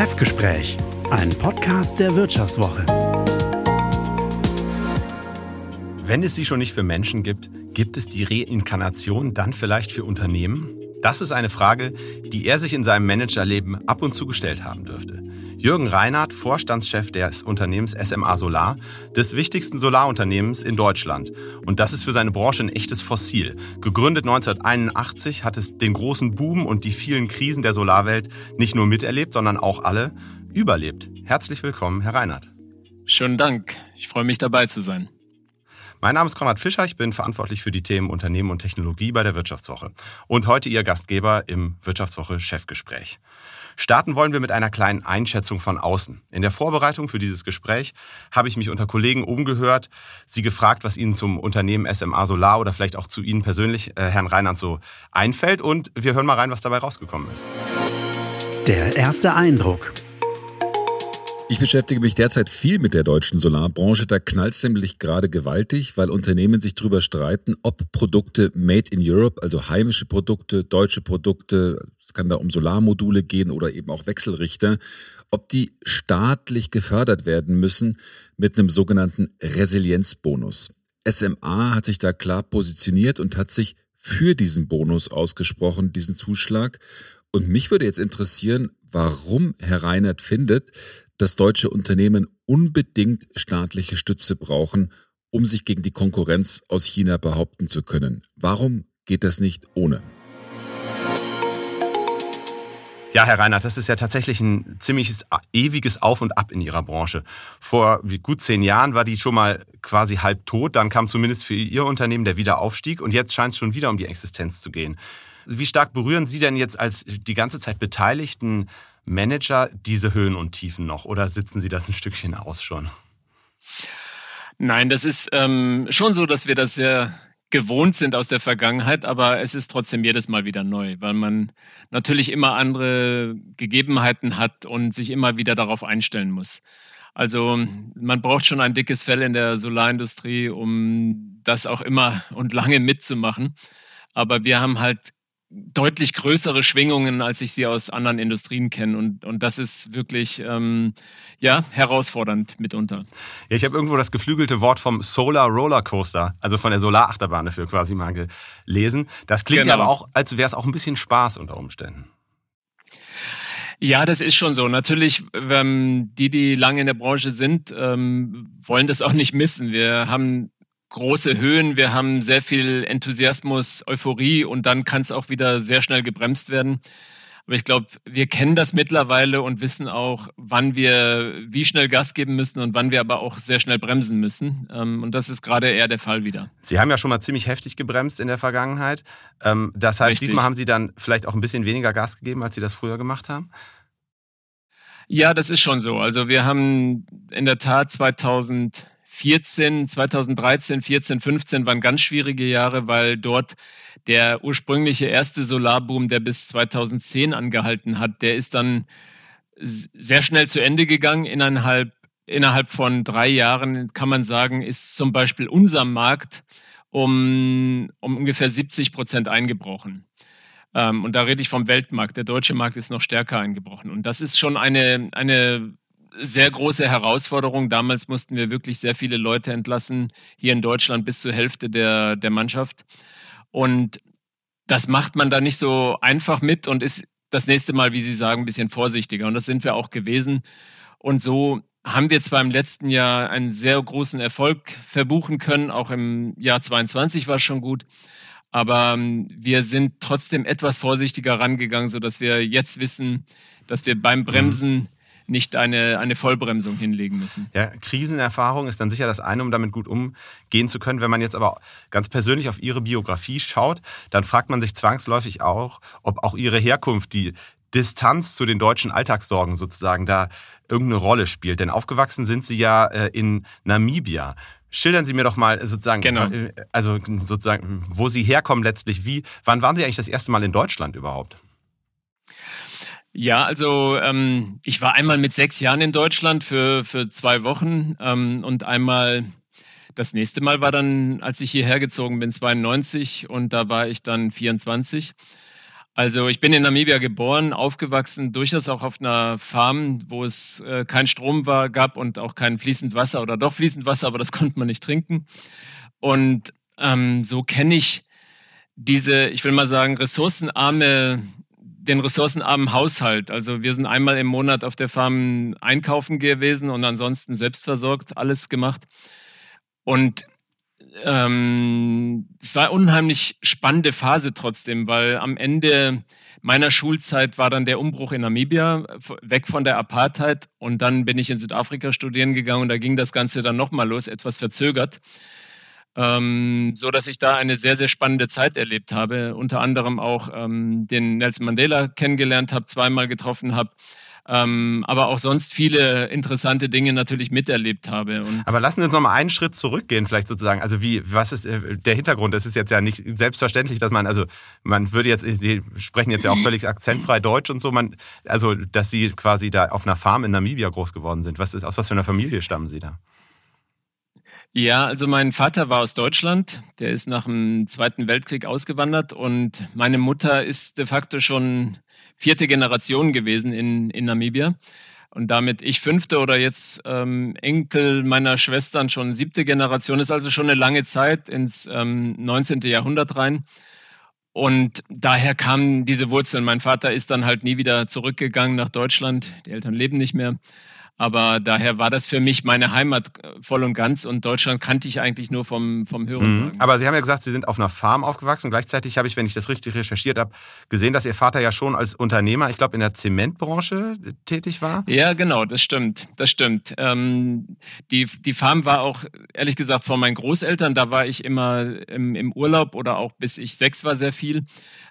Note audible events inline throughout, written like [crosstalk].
Chefgespräch, ein Podcast der Wirtschaftswoche. Wenn es sie schon nicht für Menschen gibt, gibt es die Reinkarnation dann vielleicht für Unternehmen? Das ist eine Frage, die er sich in seinem Managerleben ab und zu gestellt haben dürfte. Jürgen Reinhardt, Vorstandschef des Unternehmens SMA Solar, des wichtigsten Solarunternehmens in Deutschland. Und das ist für seine Branche ein echtes Fossil. Gegründet 1981 hat es den großen Boom und die vielen Krisen der Solarwelt nicht nur miterlebt, sondern auch alle überlebt. Herzlich willkommen, Herr Reinhardt. Schönen Dank. Ich freue mich dabei zu sein. Mein Name ist Konrad Fischer, ich bin verantwortlich für die Themen Unternehmen und Technologie bei der Wirtschaftswoche und heute Ihr Gastgeber im Wirtschaftswoche Chefgespräch. Starten wollen wir mit einer kleinen Einschätzung von außen. In der Vorbereitung für dieses Gespräch habe ich mich unter Kollegen umgehört, sie gefragt, was ihnen zum Unternehmen SMA Solar oder vielleicht auch zu Ihnen persönlich, äh, Herrn Reinhardt, so einfällt. Und wir hören mal rein, was dabei rausgekommen ist. Der erste Eindruck. Ich beschäftige mich derzeit viel mit der deutschen Solarbranche. Da knallt es nämlich gerade gewaltig, weil Unternehmen sich darüber streiten, ob Produkte made in Europe, also heimische Produkte, deutsche Produkte, es kann da um Solarmodule gehen oder eben auch Wechselrichter, ob die staatlich gefördert werden müssen mit einem sogenannten Resilienzbonus. SMA hat sich da klar positioniert und hat sich für diesen Bonus ausgesprochen, diesen Zuschlag. Und mich würde jetzt interessieren, warum Herr Reinhardt findet, dass deutsche Unternehmen unbedingt staatliche Stütze brauchen, um sich gegen die Konkurrenz aus China behaupten zu können. Warum geht das nicht ohne? Ja, Herr Reinhardt, das ist ja tatsächlich ein ziemliches ewiges Auf und Ab in Ihrer Branche. Vor gut zehn Jahren war die schon mal quasi halb tot, dann kam zumindest für Ihr Unternehmen der Wiederaufstieg und jetzt scheint es schon wieder um die Existenz zu gehen. Wie stark berühren Sie denn jetzt als die ganze Zeit Beteiligten Manager diese Höhen und Tiefen noch oder sitzen Sie das ein Stückchen aus schon? Nein, das ist ähm, schon so, dass wir das sehr gewohnt sind aus der Vergangenheit, aber es ist trotzdem jedes Mal wieder neu, weil man natürlich immer andere Gegebenheiten hat und sich immer wieder darauf einstellen muss. Also man braucht schon ein dickes Fell in der Solarindustrie, um das auch immer und lange mitzumachen. Aber wir haben halt deutlich größere Schwingungen, als ich sie aus anderen Industrien kenne. Und, und das ist wirklich ähm, ja, herausfordernd mitunter. Ja, ich habe irgendwo das geflügelte Wort vom Solar Roller Coaster, also von der Solarachterbahn dafür quasi mal gelesen. Das klingt genau. ja aber auch, als wäre es auch ein bisschen Spaß unter Umständen. Ja, das ist schon so. Natürlich, ähm, die, die lange in der Branche sind, ähm, wollen das auch nicht missen. Wir haben große Höhen, wir haben sehr viel Enthusiasmus, Euphorie und dann kann es auch wieder sehr schnell gebremst werden. Aber ich glaube, wir kennen das mittlerweile und wissen auch, wann wir wie schnell Gas geben müssen und wann wir aber auch sehr schnell bremsen müssen. Ähm, und das ist gerade eher der Fall wieder. Sie haben ja schon mal ziemlich heftig gebremst in der Vergangenheit. Ähm, das heißt, Richtig. diesmal haben Sie dann vielleicht auch ein bisschen weniger Gas gegeben, als Sie das früher gemacht haben? Ja, das ist schon so. Also wir haben in der Tat 2000 14, 2013, 14, 15 waren ganz schwierige Jahre, weil dort der ursprüngliche erste Solarboom, der bis 2010 angehalten hat, der ist dann sehr schnell zu Ende gegangen. Innerhalb, innerhalb von drei Jahren kann man sagen, ist zum Beispiel unser Markt um, um ungefähr 70 Prozent eingebrochen. Ähm, und da rede ich vom Weltmarkt. Der deutsche Markt ist noch stärker eingebrochen. Und das ist schon eine, eine sehr große Herausforderung. Damals mussten wir wirklich sehr viele Leute entlassen, hier in Deutschland bis zur Hälfte der, der Mannschaft. Und das macht man da nicht so einfach mit und ist das nächste Mal, wie Sie sagen, ein bisschen vorsichtiger. Und das sind wir auch gewesen. Und so haben wir zwar im letzten Jahr einen sehr großen Erfolg verbuchen können, auch im Jahr 22 war es schon gut, aber ähm, wir sind trotzdem etwas vorsichtiger rangegangen, sodass wir jetzt wissen, dass wir beim Bremsen mhm nicht eine, eine Vollbremsung hinlegen müssen. Ja, Krisenerfahrung ist dann sicher das eine, um damit gut umgehen zu können. Wenn man jetzt aber ganz persönlich auf Ihre Biografie schaut, dann fragt man sich zwangsläufig auch, ob auch Ihre Herkunft, die Distanz zu den deutschen Alltagssorgen sozusagen da irgendeine Rolle spielt. Denn aufgewachsen sind Sie ja äh, in Namibia. Schildern Sie mir doch mal sozusagen, genau. Äh, also sozusagen, wo Sie herkommen letztlich. Wie, wann waren Sie eigentlich das erste Mal in Deutschland überhaupt? Ja, also ähm, ich war einmal mit sechs Jahren in Deutschland für, für zwei Wochen ähm, und einmal das nächste Mal war dann, als ich hierher gezogen bin, 92 und da war ich dann 24. Also ich bin in Namibia geboren, aufgewachsen, durchaus auch auf einer Farm, wo es äh, kein Strom war, gab und auch kein fließend Wasser oder doch fließend Wasser, aber das [laughs] konnte man nicht trinken. Und ähm, so kenne ich diese, ich will mal sagen, ressourcenarme, den ressourcenarmen Haushalt. Also wir sind einmal im Monat auf der Farm einkaufen gewesen und ansonsten selbstversorgt alles gemacht. Und ähm, es war eine unheimlich spannende Phase trotzdem, weil am Ende meiner Schulzeit war dann der Umbruch in Namibia, weg von der Apartheid und dann bin ich in Südafrika studieren gegangen und da ging das Ganze dann nochmal los, etwas verzögert. Ähm, so dass ich da eine sehr, sehr spannende Zeit erlebt habe. Unter anderem auch ähm, den Nelson Mandela kennengelernt habe, zweimal getroffen habe ähm, aber auch sonst viele interessante Dinge natürlich miterlebt habe. Und aber lassen Sie uns noch mal einen Schritt zurückgehen, vielleicht sozusagen. Also wie, was ist äh, der Hintergrund? Das ist jetzt ja nicht selbstverständlich, dass man, also man würde jetzt, Sie sprechen jetzt ja auch völlig akzentfrei Deutsch und so, man, also dass Sie quasi da auf einer Farm in Namibia groß geworden sind. Was ist, aus was für einer Familie stammen Sie da? Ja, also mein Vater war aus Deutschland, der ist nach dem Zweiten Weltkrieg ausgewandert und meine Mutter ist de facto schon vierte Generation gewesen in, in Namibia. Und damit ich fünfte oder jetzt ähm, Enkel meiner Schwestern schon siebte Generation, ist also schon eine lange Zeit ins ähm, 19. Jahrhundert rein. Und daher kamen diese Wurzeln. Mein Vater ist dann halt nie wieder zurückgegangen nach Deutschland. Die Eltern leben nicht mehr. Aber daher war das für mich meine Heimat äh, voll und ganz und Deutschland kannte ich eigentlich nur vom, vom Hören. Mhm. Aber Sie haben ja gesagt, Sie sind auf einer Farm aufgewachsen. Gleichzeitig habe ich, wenn ich das richtig recherchiert habe, gesehen, dass Ihr Vater ja schon als Unternehmer, ich glaube, in der Zementbranche tätig war. Ja, genau, das stimmt. Das stimmt. Ähm, die, die Farm war auch, ehrlich gesagt, von meinen Großeltern. Da war ich immer im, im Urlaub oder auch bis ich sechs war sehr viel.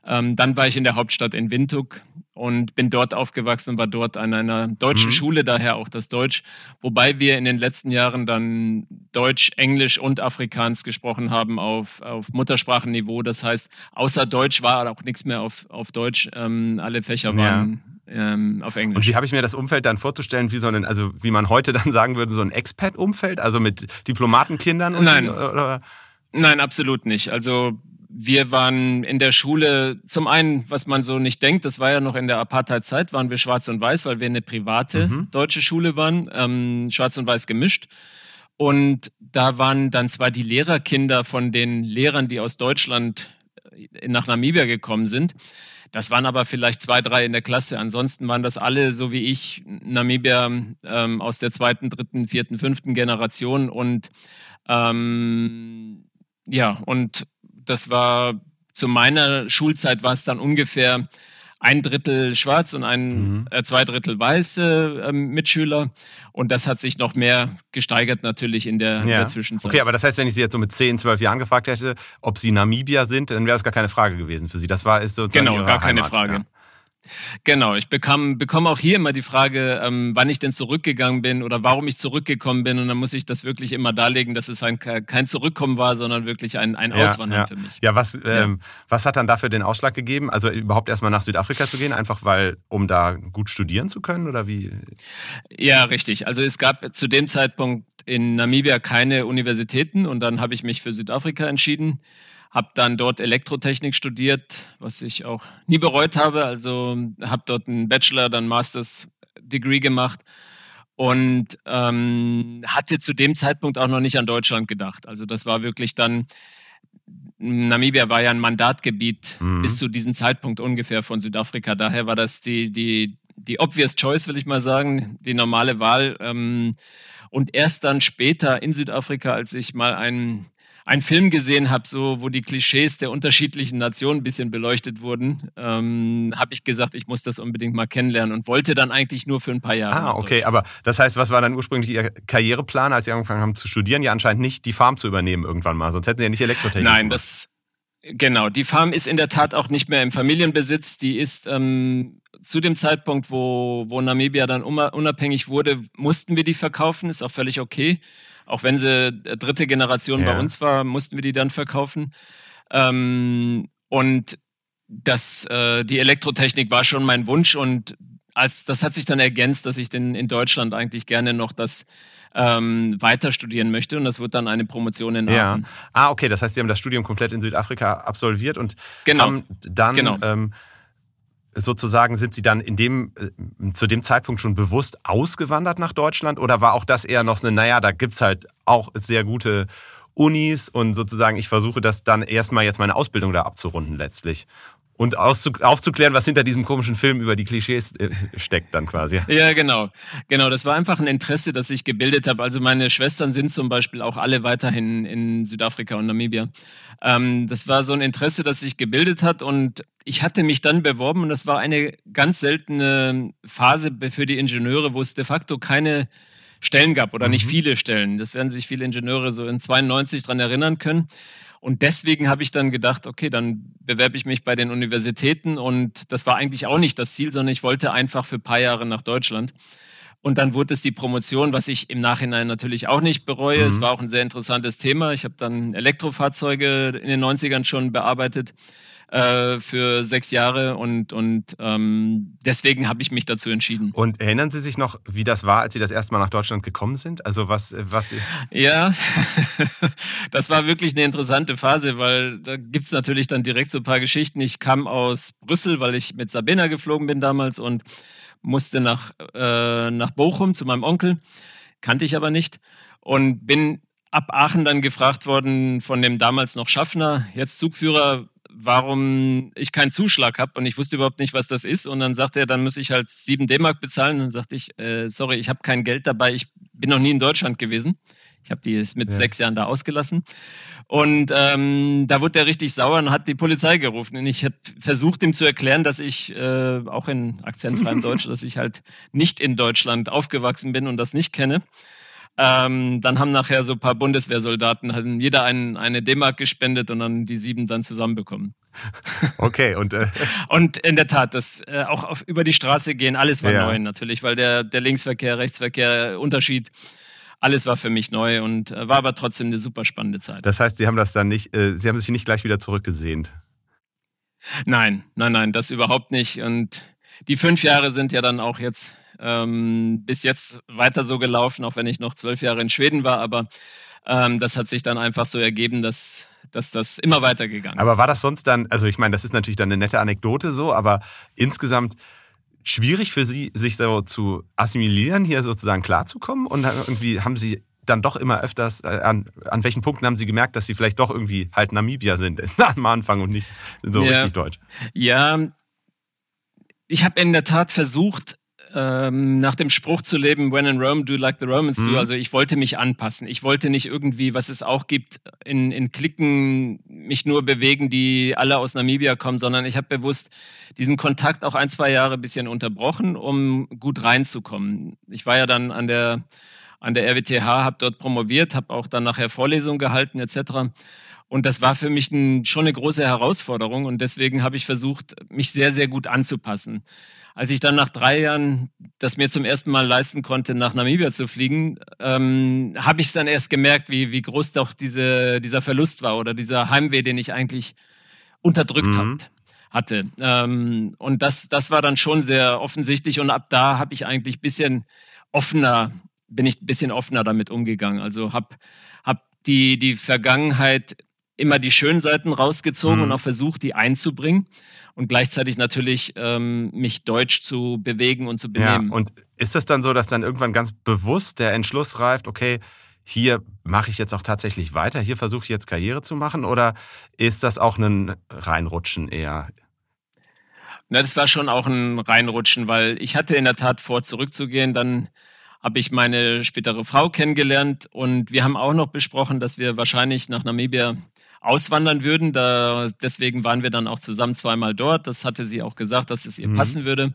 Ähm, dann war ich in der Hauptstadt in Windhoek und bin dort aufgewachsen, war dort an einer deutschen mhm. Schule, daher auch das Deutsch, wobei wir in den letzten Jahren dann Deutsch, Englisch und Afrikaans gesprochen haben auf, auf Muttersprachenniveau. Das heißt, außer Deutsch war auch nichts mehr auf, auf Deutsch. Ähm, alle Fächer waren ja. ähm, auf Englisch. Und wie habe ich mir das Umfeld dann vorzustellen, wie so ein, also wie man heute dann sagen würde, so ein Expat-Umfeld, also mit Diplomatenkindern? Nein. Die? Nein, absolut nicht. Also wir waren in der Schule, zum einen, was man so nicht denkt, das war ja noch in der Apartheid-Zeit, waren wir schwarz und weiß, weil wir eine private mhm. deutsche Schule waren, ähm, schwarz und weiß gemischt. Und da waren dann zwar die Lehrerkinder von den Lehrern, die aus Deutschland äh, nach Namibia gekommen sind. Das waren aber vielleicht zwei, drei in der Klasse. Ansonsten waren das alle, so wie ich, Namibier ähm, aus der zweiten, dritten, vierten, fünften Generation. Und ähm, ja, und das war zu meiner Schulzeit war es dann ungefähr ein Drittel schwarz und ein mhm. äh, zwei Drittel weiße äh, Mitschüler. Und das hat sich noch mehr gesteigert natürlich in der, ja. in der, Zwischenzeit. Okay, aber das heißt, wenn ich Sie jetzt so mit 10, 12 Jahren gefragt hätte, ob Sie Namibier sind, dann wäre das gar keine Frage gewesen für Sie. Das war ist sozusagen Genau, gar Heimat, keine Frage. Ja. Genau, ich bekam, bekomme auch hier immer die Frage, ähm, wann ich denn zurückgegangen bin oder warum ich zurückgekommen bin. Und dann muss ich das wirklich immer darlegen, dass es ein, kein Zurückkommen war, sondern wirklich ein, ein ja, Auswandern ja. für mich. Ja, was, ähm, was hat dann dafür den Ausschlag gegeben? Also überhaupt erstmal nach Südafrika zu gehen, einfach weil, um da gut studieren zu können oder wie? Ja, richtig. Also es gab zu dem Zeitpunkt in Namibia keine Universitäten und dann habe ich mich für Südafrika entschieden habe dann dort Elektrotechnik studiert, was ich auch nie bereut habe. Also habe dort einen Bachelor, dann Masters Degree gemacht und ähm, hatte zu dem Zeitpunkt auch noch nicht an Deutschland gedacht. Also das war wirklich dann, Namibia war ja ein Mandatgebiet mhm. bis zu diesem Zeitpunkt ungefähr von Südafrika. Daher war das die, die, die obvious choice, will ich mal sagen, die normale Wahl. Ähm, und erst dann später in Südafrika, als ich mal einen einen Film gesehen habe, so wo die Klischees der unterschiedlichen Nationen ein bisschen beleuchtet wurden, ähm, habe ich gesagt, ich muss das unbedingt mal kennenlernen und wollte dann eigentlich nur für ein paar Jahre. Ah, okay, aber das heißt, was war dann ursprünglich Ihr Karriereplan, als Sie angefangen haben zu studieren? Ja, anscheinend nicht die Farm zu übernehmen irgendwann mal, sonst hätten Sie ja nicht Elektrotechnik. Nein, gemacht. das Genau, die Farm ist in der Tat auch nicht mehr im Familienbesitz. Die ist ähm, zu dem Zeitpunkt, wo, wo Namibia dann unabhängig wurde, mussten wir die verkaufen, ist auch völlig okay. Auch wenn sie äh, dritte Generation ja. bei uns war, mussten wir die dann verkaufen. Ähm, und das, äh, die Elektrotechnik war schon mein Wunsch und als das hat sich dann ergänzt, dass ich denn in Deutschland eigentlich gerne noch das ähm, weiter studieren möchte und das wird dann eine Promotion in Aachen. Ja. Ah, okay, das heißt, Sie haben das Studium komplett in Südafrika absolviert und genau. haben dann genau. ähm, sozusagen, sind Sie dann in dem, äh, zu dem Zeitpunkt schon bewusst ausgewandert nach Deutschland? Oder war auch das eher noch eine, naja, da gibt es halt auch sehr gute Unis und sozusagen, ich versuche das dann erstmal jetzt meine Ausbildung da abzurunden letztlich und aufzuklären, was hinter diesem komischen Film über die Klischees äh, steckt dann quasi. Ja, genau. Genau, das war einfach ein Interesse, das ich gebildet habe. Also meine Schwestern sind zum Beispiel auch alle weiterhin in Südafrika und Namibia. Ähm, das war so ein Interesse, das sich gebildet hat und ich hatte mich dann beworben und das war eine ganz seltene Phase für die Ingenieure, wo es de facto keine Stellen gab oder mhm. nicht viele Stellen. Das werden sich viele Ingenieure so in 92 dran erinnern können. Und deswegen habe ich dann gedacht, okay, dann bewerbe ich mich bei den Universitäten. Und das war eigentlich auch nicht das Ziel, sondern ich wollte einfach für ein paar Jahre nach Deutschland. Und dann wurde es die Promotion, was ich im Nachhinein natürlich auch nicht bereue. Mhm. Es war auch ein sehr interessantes Thema. Ich habe dann Elektrofahrzeuge in den 90ern schon bearbeitet äh, für sechs Jahre und, und ähm, deswegen habe ich mich dazu entschieden. Und erinnern Sie sich noch, wie das war, als Sie das erste Mal nach Deutschland gekommen sind? Also was, was Ja, [laughs] das war wirklich eine interessante Phase, weil da gibt es natürlich dann direkt so ein paar Geschichten. Ich kam aus Brüssel, weil ich mit Sabina geflogen bin damals und musste nach, äh, nach Bochum zu meinem Onkel, kannte ich aber nicht und bin ab Aachen dann gefragt worden von dem damals noch Schaffner, jetzt Zugführer, warum ich keinen Zuschlag habe und ich wusste überhaupt nicht, was das ist. Und dann sagte er, dann muss ich halt 7 D-Mark bezahlen. Und dann sagte ich, äh, sorry, ich habe kein Geld dabei, ich bin noch nie in Deutschland gewesen. Ich habe die mit ja. sechs Jahren da ausgelassen. Und ähm, da wurde er richtig sauer und hat die Polizei gerufen. Und ich habe versucht, ihm zu erklären, dass ich äh, auch in akzentfreiem [laughs] Deutsch, dass ich halt nicht in Deutschland aufgewachsen bin und das nicht kenne. Ähm, dann haben nachher so ein paar Bundeswehrsoldaten haben jeder einen, eine D-Mark gespendet und dann die sieben dann zusammenbekommen. Okay, und äh [laughs] und in der Tat, das äh, auch auf, über die Straße gehen, alles war ja. neu natürlich, weil der, der Linksverkehr, Rechtsverkehr, Unterschied, alles war für mich neu und äh, war aber trotzdem eine super spannende Zeit. Das heißt, Sie haben das dann nicht, äh, Sie haben sich nicht gleich wieder zurückgesehnt? Nein, nein, nein, das überhaupt nicht. Und die fünf Jahre sind ja dann auch jetzt ähm, bis jetzt weiter so gelaufen, auch wenn ich noch zwölf Jahre in Schweden war. Aber ähm, das hat sich dann einfach so ergeben, dass, dass das immer weitergegangen ist. Aber war das sonst dann, also ich meine, das ist natürlich dann eine nette Anekdote so, aber insgesamt schwierig für Sie, sich so zu assimilieren, hier sozusagen klarzukommen? Und irgendwie haben Sie dann doch immer öfters, äh, an, an welchen Punkten haben Sie gemerkt, dass Sie vielleicht doch irgendwie halt Namibier sind [laughs] am Anfang und nicht so ja. richtig deutsch? Ja, ich habe in der Tat versucht, ähm, nach dem Spruch zu leben, when in Rome, do like the Romans mhm. do. Also ich wollte mich anpassen. Ich wollte nicht irgendwie, was es auch gibt, in, in Klicken mich nur bewegen, die alle aus Namibia kommen, sondern ich habe bewusst diesen Kontakt auch ein, zwei Jahre ein bisschen unterbrochen, um gut reinzukommen. Ich war ja dann an der, an der RWTH, habe dort promoviert, habe auch dann nachher Vorlesungen gehalten etc. Und das war für mich ein, schon eine große Herausforderung und deswegen habe ich versucht, mich sehr, sehr gut anzupassen. Als ich dann nach drei Jahren das mir zum ersten Mal leisten konnte, nach Namibia zu fliegen, ähm, habe ich es dann erst gemerkt, wie, wie groß doch diese, dieser Verlust war oder dieser Heimweh, den ich eigentlich unterdrückt mhm. Hat, hatte. Ähm, und das, das war dann schon sehr offensichtlich und ab da habe ich eigentlich ein bisschen offener, bin ich ein bisschen offener damit umgegangen. Also habe hab die, die Vergangenheit immer die schönen Seiten rausgezogen mhm. und auch versucht, die einzubringen und gleichzeitig natürlich ähm, mich deutsch zu bewegen und zu benehmen. Ja, und ist das dann so, dass dann irgendwann ganz bewusst der Entschluss reift, okay, hier mache ich jetzt auch tatsächlich weiter, hier versuche ich jetzt Karriere zu machen oder ist das auch ein Reinrutschen eher? Na, das war schon auch ein Reinrutschen, weil ich hatte in der Tat vor, zurückzugehen. Dann habe ich meine spätere Frau kennengelernt und wir haben auch noch besprochen, dass wir wahrscheinlich nach Namibia auswandern würden. Da, deswegen waren wir dann auch zusammen zweimal dort. Das hatte sie auch gesagt, dass es ihr mhm. passen würde.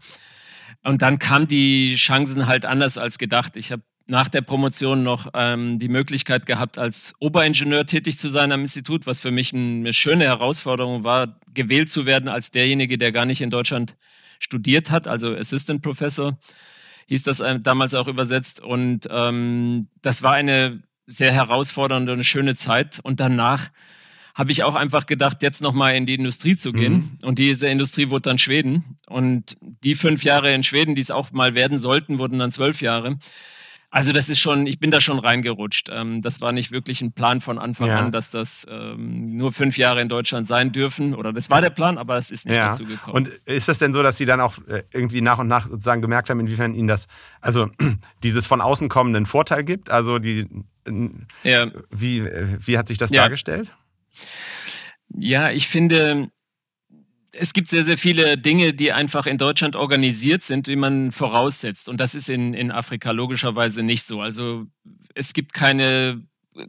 Und dann kamen die Chancen halt anders als gedacht. Ich habe nach der Promotion noch ähm, die Möglichkeit gehabt, als Oberingenieur tätig zu sein am Institut, was für mich eine schöne Herausforderung war, gewählt zu werden als derjenige, der gar nicht in Deutschland studiert hat, also Assistant Professor hieß das äh, damals auch übersetzt. Und ähm, das war eine sehr herausfordernde und schöne Zeit. Und danach habe ich auch einfach gedacht, jetzt nochmal in die Industrie zu gehen. Mhm. Und diese Industrie wurde dann Schweden. Und die fünf Jahre in Schweden, die es auch mal werden sollten, wurden dann zwölf Jahre. Also das ist schon, ich bin da schon reingerutscht. Ähm, das war nicht wirklich ein Plan von Anfang ja. an, dass das ähm, nur fünf Jahre in Deutschland sein dürfen. Oder das war der Plan, aber es ist nicht ja. dazu gekommen. Und ist das denn so, dass Sie dann auch äh, irgendwie nach und nach sozusagen gemerkt haben, inwiefern Ihnen das, also [clears throat] dieses von außen kommenden Vorteil gibt? Also die, ja. wie, wie hat sich das dargestellt? Ja, ich finde, es gibt sehr, sehr viele Dinge, die einfach in Deutschland organisiert sind, wie man voraussetzt. Und das ist in, in Afrika logischerweise nicht so. Also es gibt keine,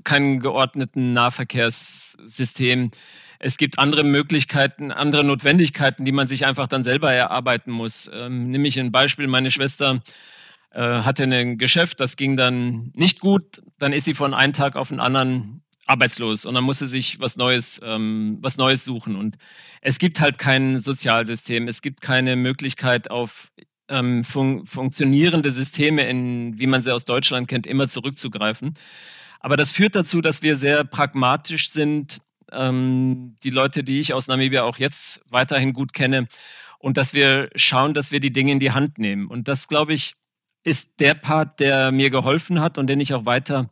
keinen geordneten Nahverkehrssystem. Es gibt andere Möglichkeiten, andere Notwendigkeiten, die man sich einfach dann selber erarbeiten muss. Ähm, nämlich ein Beispiel, meine Schwester äh, hatte ein Geschäft, das ging dann nicht gut. Dann ist sie von einem Tag auf den anderen arbeitslos und dann muss sie sich was Neues, ähm, was Neues suchen. Und es gibt halt kein Sozialsystem, es gibt keine Möglichkeit auf ähm, fun funktionierende Systeme, in, wie man sie aus Deutschland kennt, immer zurückzugreifen. Aber das führt dazu, dass wir sehr pragmatisch sind. Ähm, die Leute, die ich aus Namibia auch jetzt weiterhin gut kenne, und dass wir schauen, dass wir die Dinge in die Hand nehmen. Und das, glaube ich, ist der Part, der mir geholfen hat und den ich auch weiter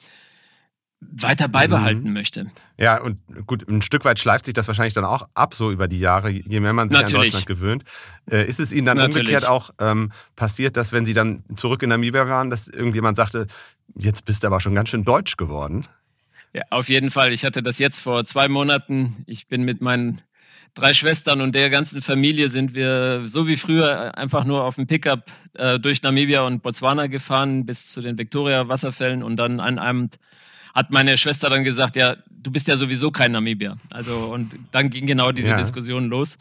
weiter beibehalten mhm. möchte. Ja, und gut, ein Stück weit schleift sich das wahrscheinlich dann auch ab, so über die Jahre, je mehr man sich Natürlich. an Deutschland gewöhnt. Äh, ist es Ihnen dann Natürlich. umgekehrt auch ähm, passiert, dass wenn Sie dann zurück in Namibia waren, dass irgendjemand sagte, jetzt bist du aber schon ganz schön deutsch geworden? Ja, auf jeden Fall. Ich hatte das jetzt vor zwei Monaten. Ich bin mit meinen drei Schwestern und der ganzen Familie sind wir so wie früher einfach nur auf dem Pickup äh, durch Namibia und Botswana gefahren bis zu den Victoria-Wasserfällen und dann an einem hat meine Schwester dann gesagt, ja, du bist ja sowieso kein Namibier. Also und dann ging genau diese ja. Diskussion los.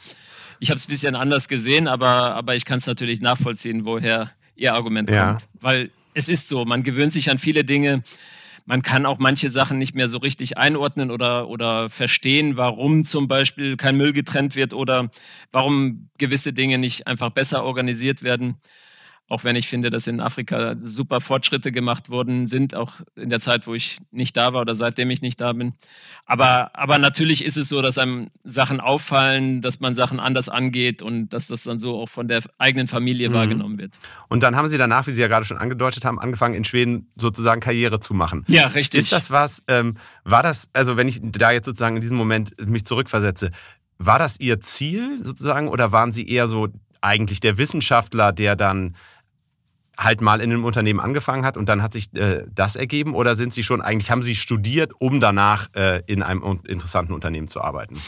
Ich habe es ein bisschen anders gesehen, aber, aber ich kann es natürlich nachvollziehen, woher ihr Argument ja. kommt. Weil es ist so, man gewöhnt sich an viele Dinge. Man kann auch manche Sachen nicht mehr so richtig einordnen oder, oder verstehen, warum zum Beispiel kein Müll getrennt wird oder warum gewisse Dinge nicht einfach besser organisiert werden. Auch wenn ich finde, dass in Afrika super Fortschritte gemacht worden sind, auch in der Zeit, wo ich nicht da war oder seitdem ich nicht da bin. Aber, aber natürlich ist es so, dass einem Sachen auffallen, dass man Sachen anders angeht und dass das dann so auch von der eigenen Familie mhm. wahrgenommen wird. Und dann haben Sie danach, wie Sie ja gerade schon angedeutet haben, angefangen in Schweden sozusagen Karriere zu machen. Ja, richtig. Ist das was, ähm, war das, also wenn ich da jetzt sozusagen in diesem Moment mich zurückversetze, war das Ihr Ziel sozusagen oder waren Sie eher so eigentlich der Wissenschaftler, der dann halt mal in einem Unternehmen angefangen hat und dann hat sich äh, das ergeben oder sind Sie schon eigentlich, haben Sie studiert, um danach äh, in einem interessanten Unternehmen zu arbeiten?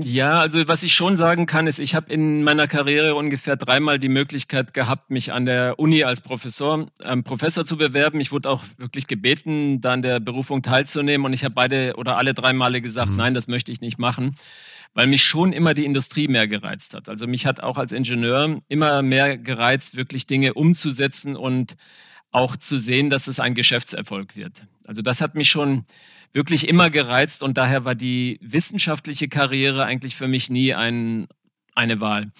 Ja, also was ich schon sagen kann, ist, ich habe in meiner Karriere ungefähr dreimal die Möglichkeit gehabt, mich an der Uni als Professor, ähm, Professor zu bewerben. Ich wurde auch wirklich gebeten, da an der Berufung teilzunehmen und ich habe beide oder alle drei Male gesagt, mhm. nein, das möchte ich nicht machen weil mich schon immer die Industrie mehr gereizt hat. Also mich hat auch als Ingenieur immer mehr gereizt, wirklich Dinge umzusetzen und auch zu sehen, dass es ein Geschäftserfolg wird. Also das hat mich schon wirklich immer gereizt und daher war die wissenschaftliche Karriere eigentlich für mich nie ein, eine Wahl.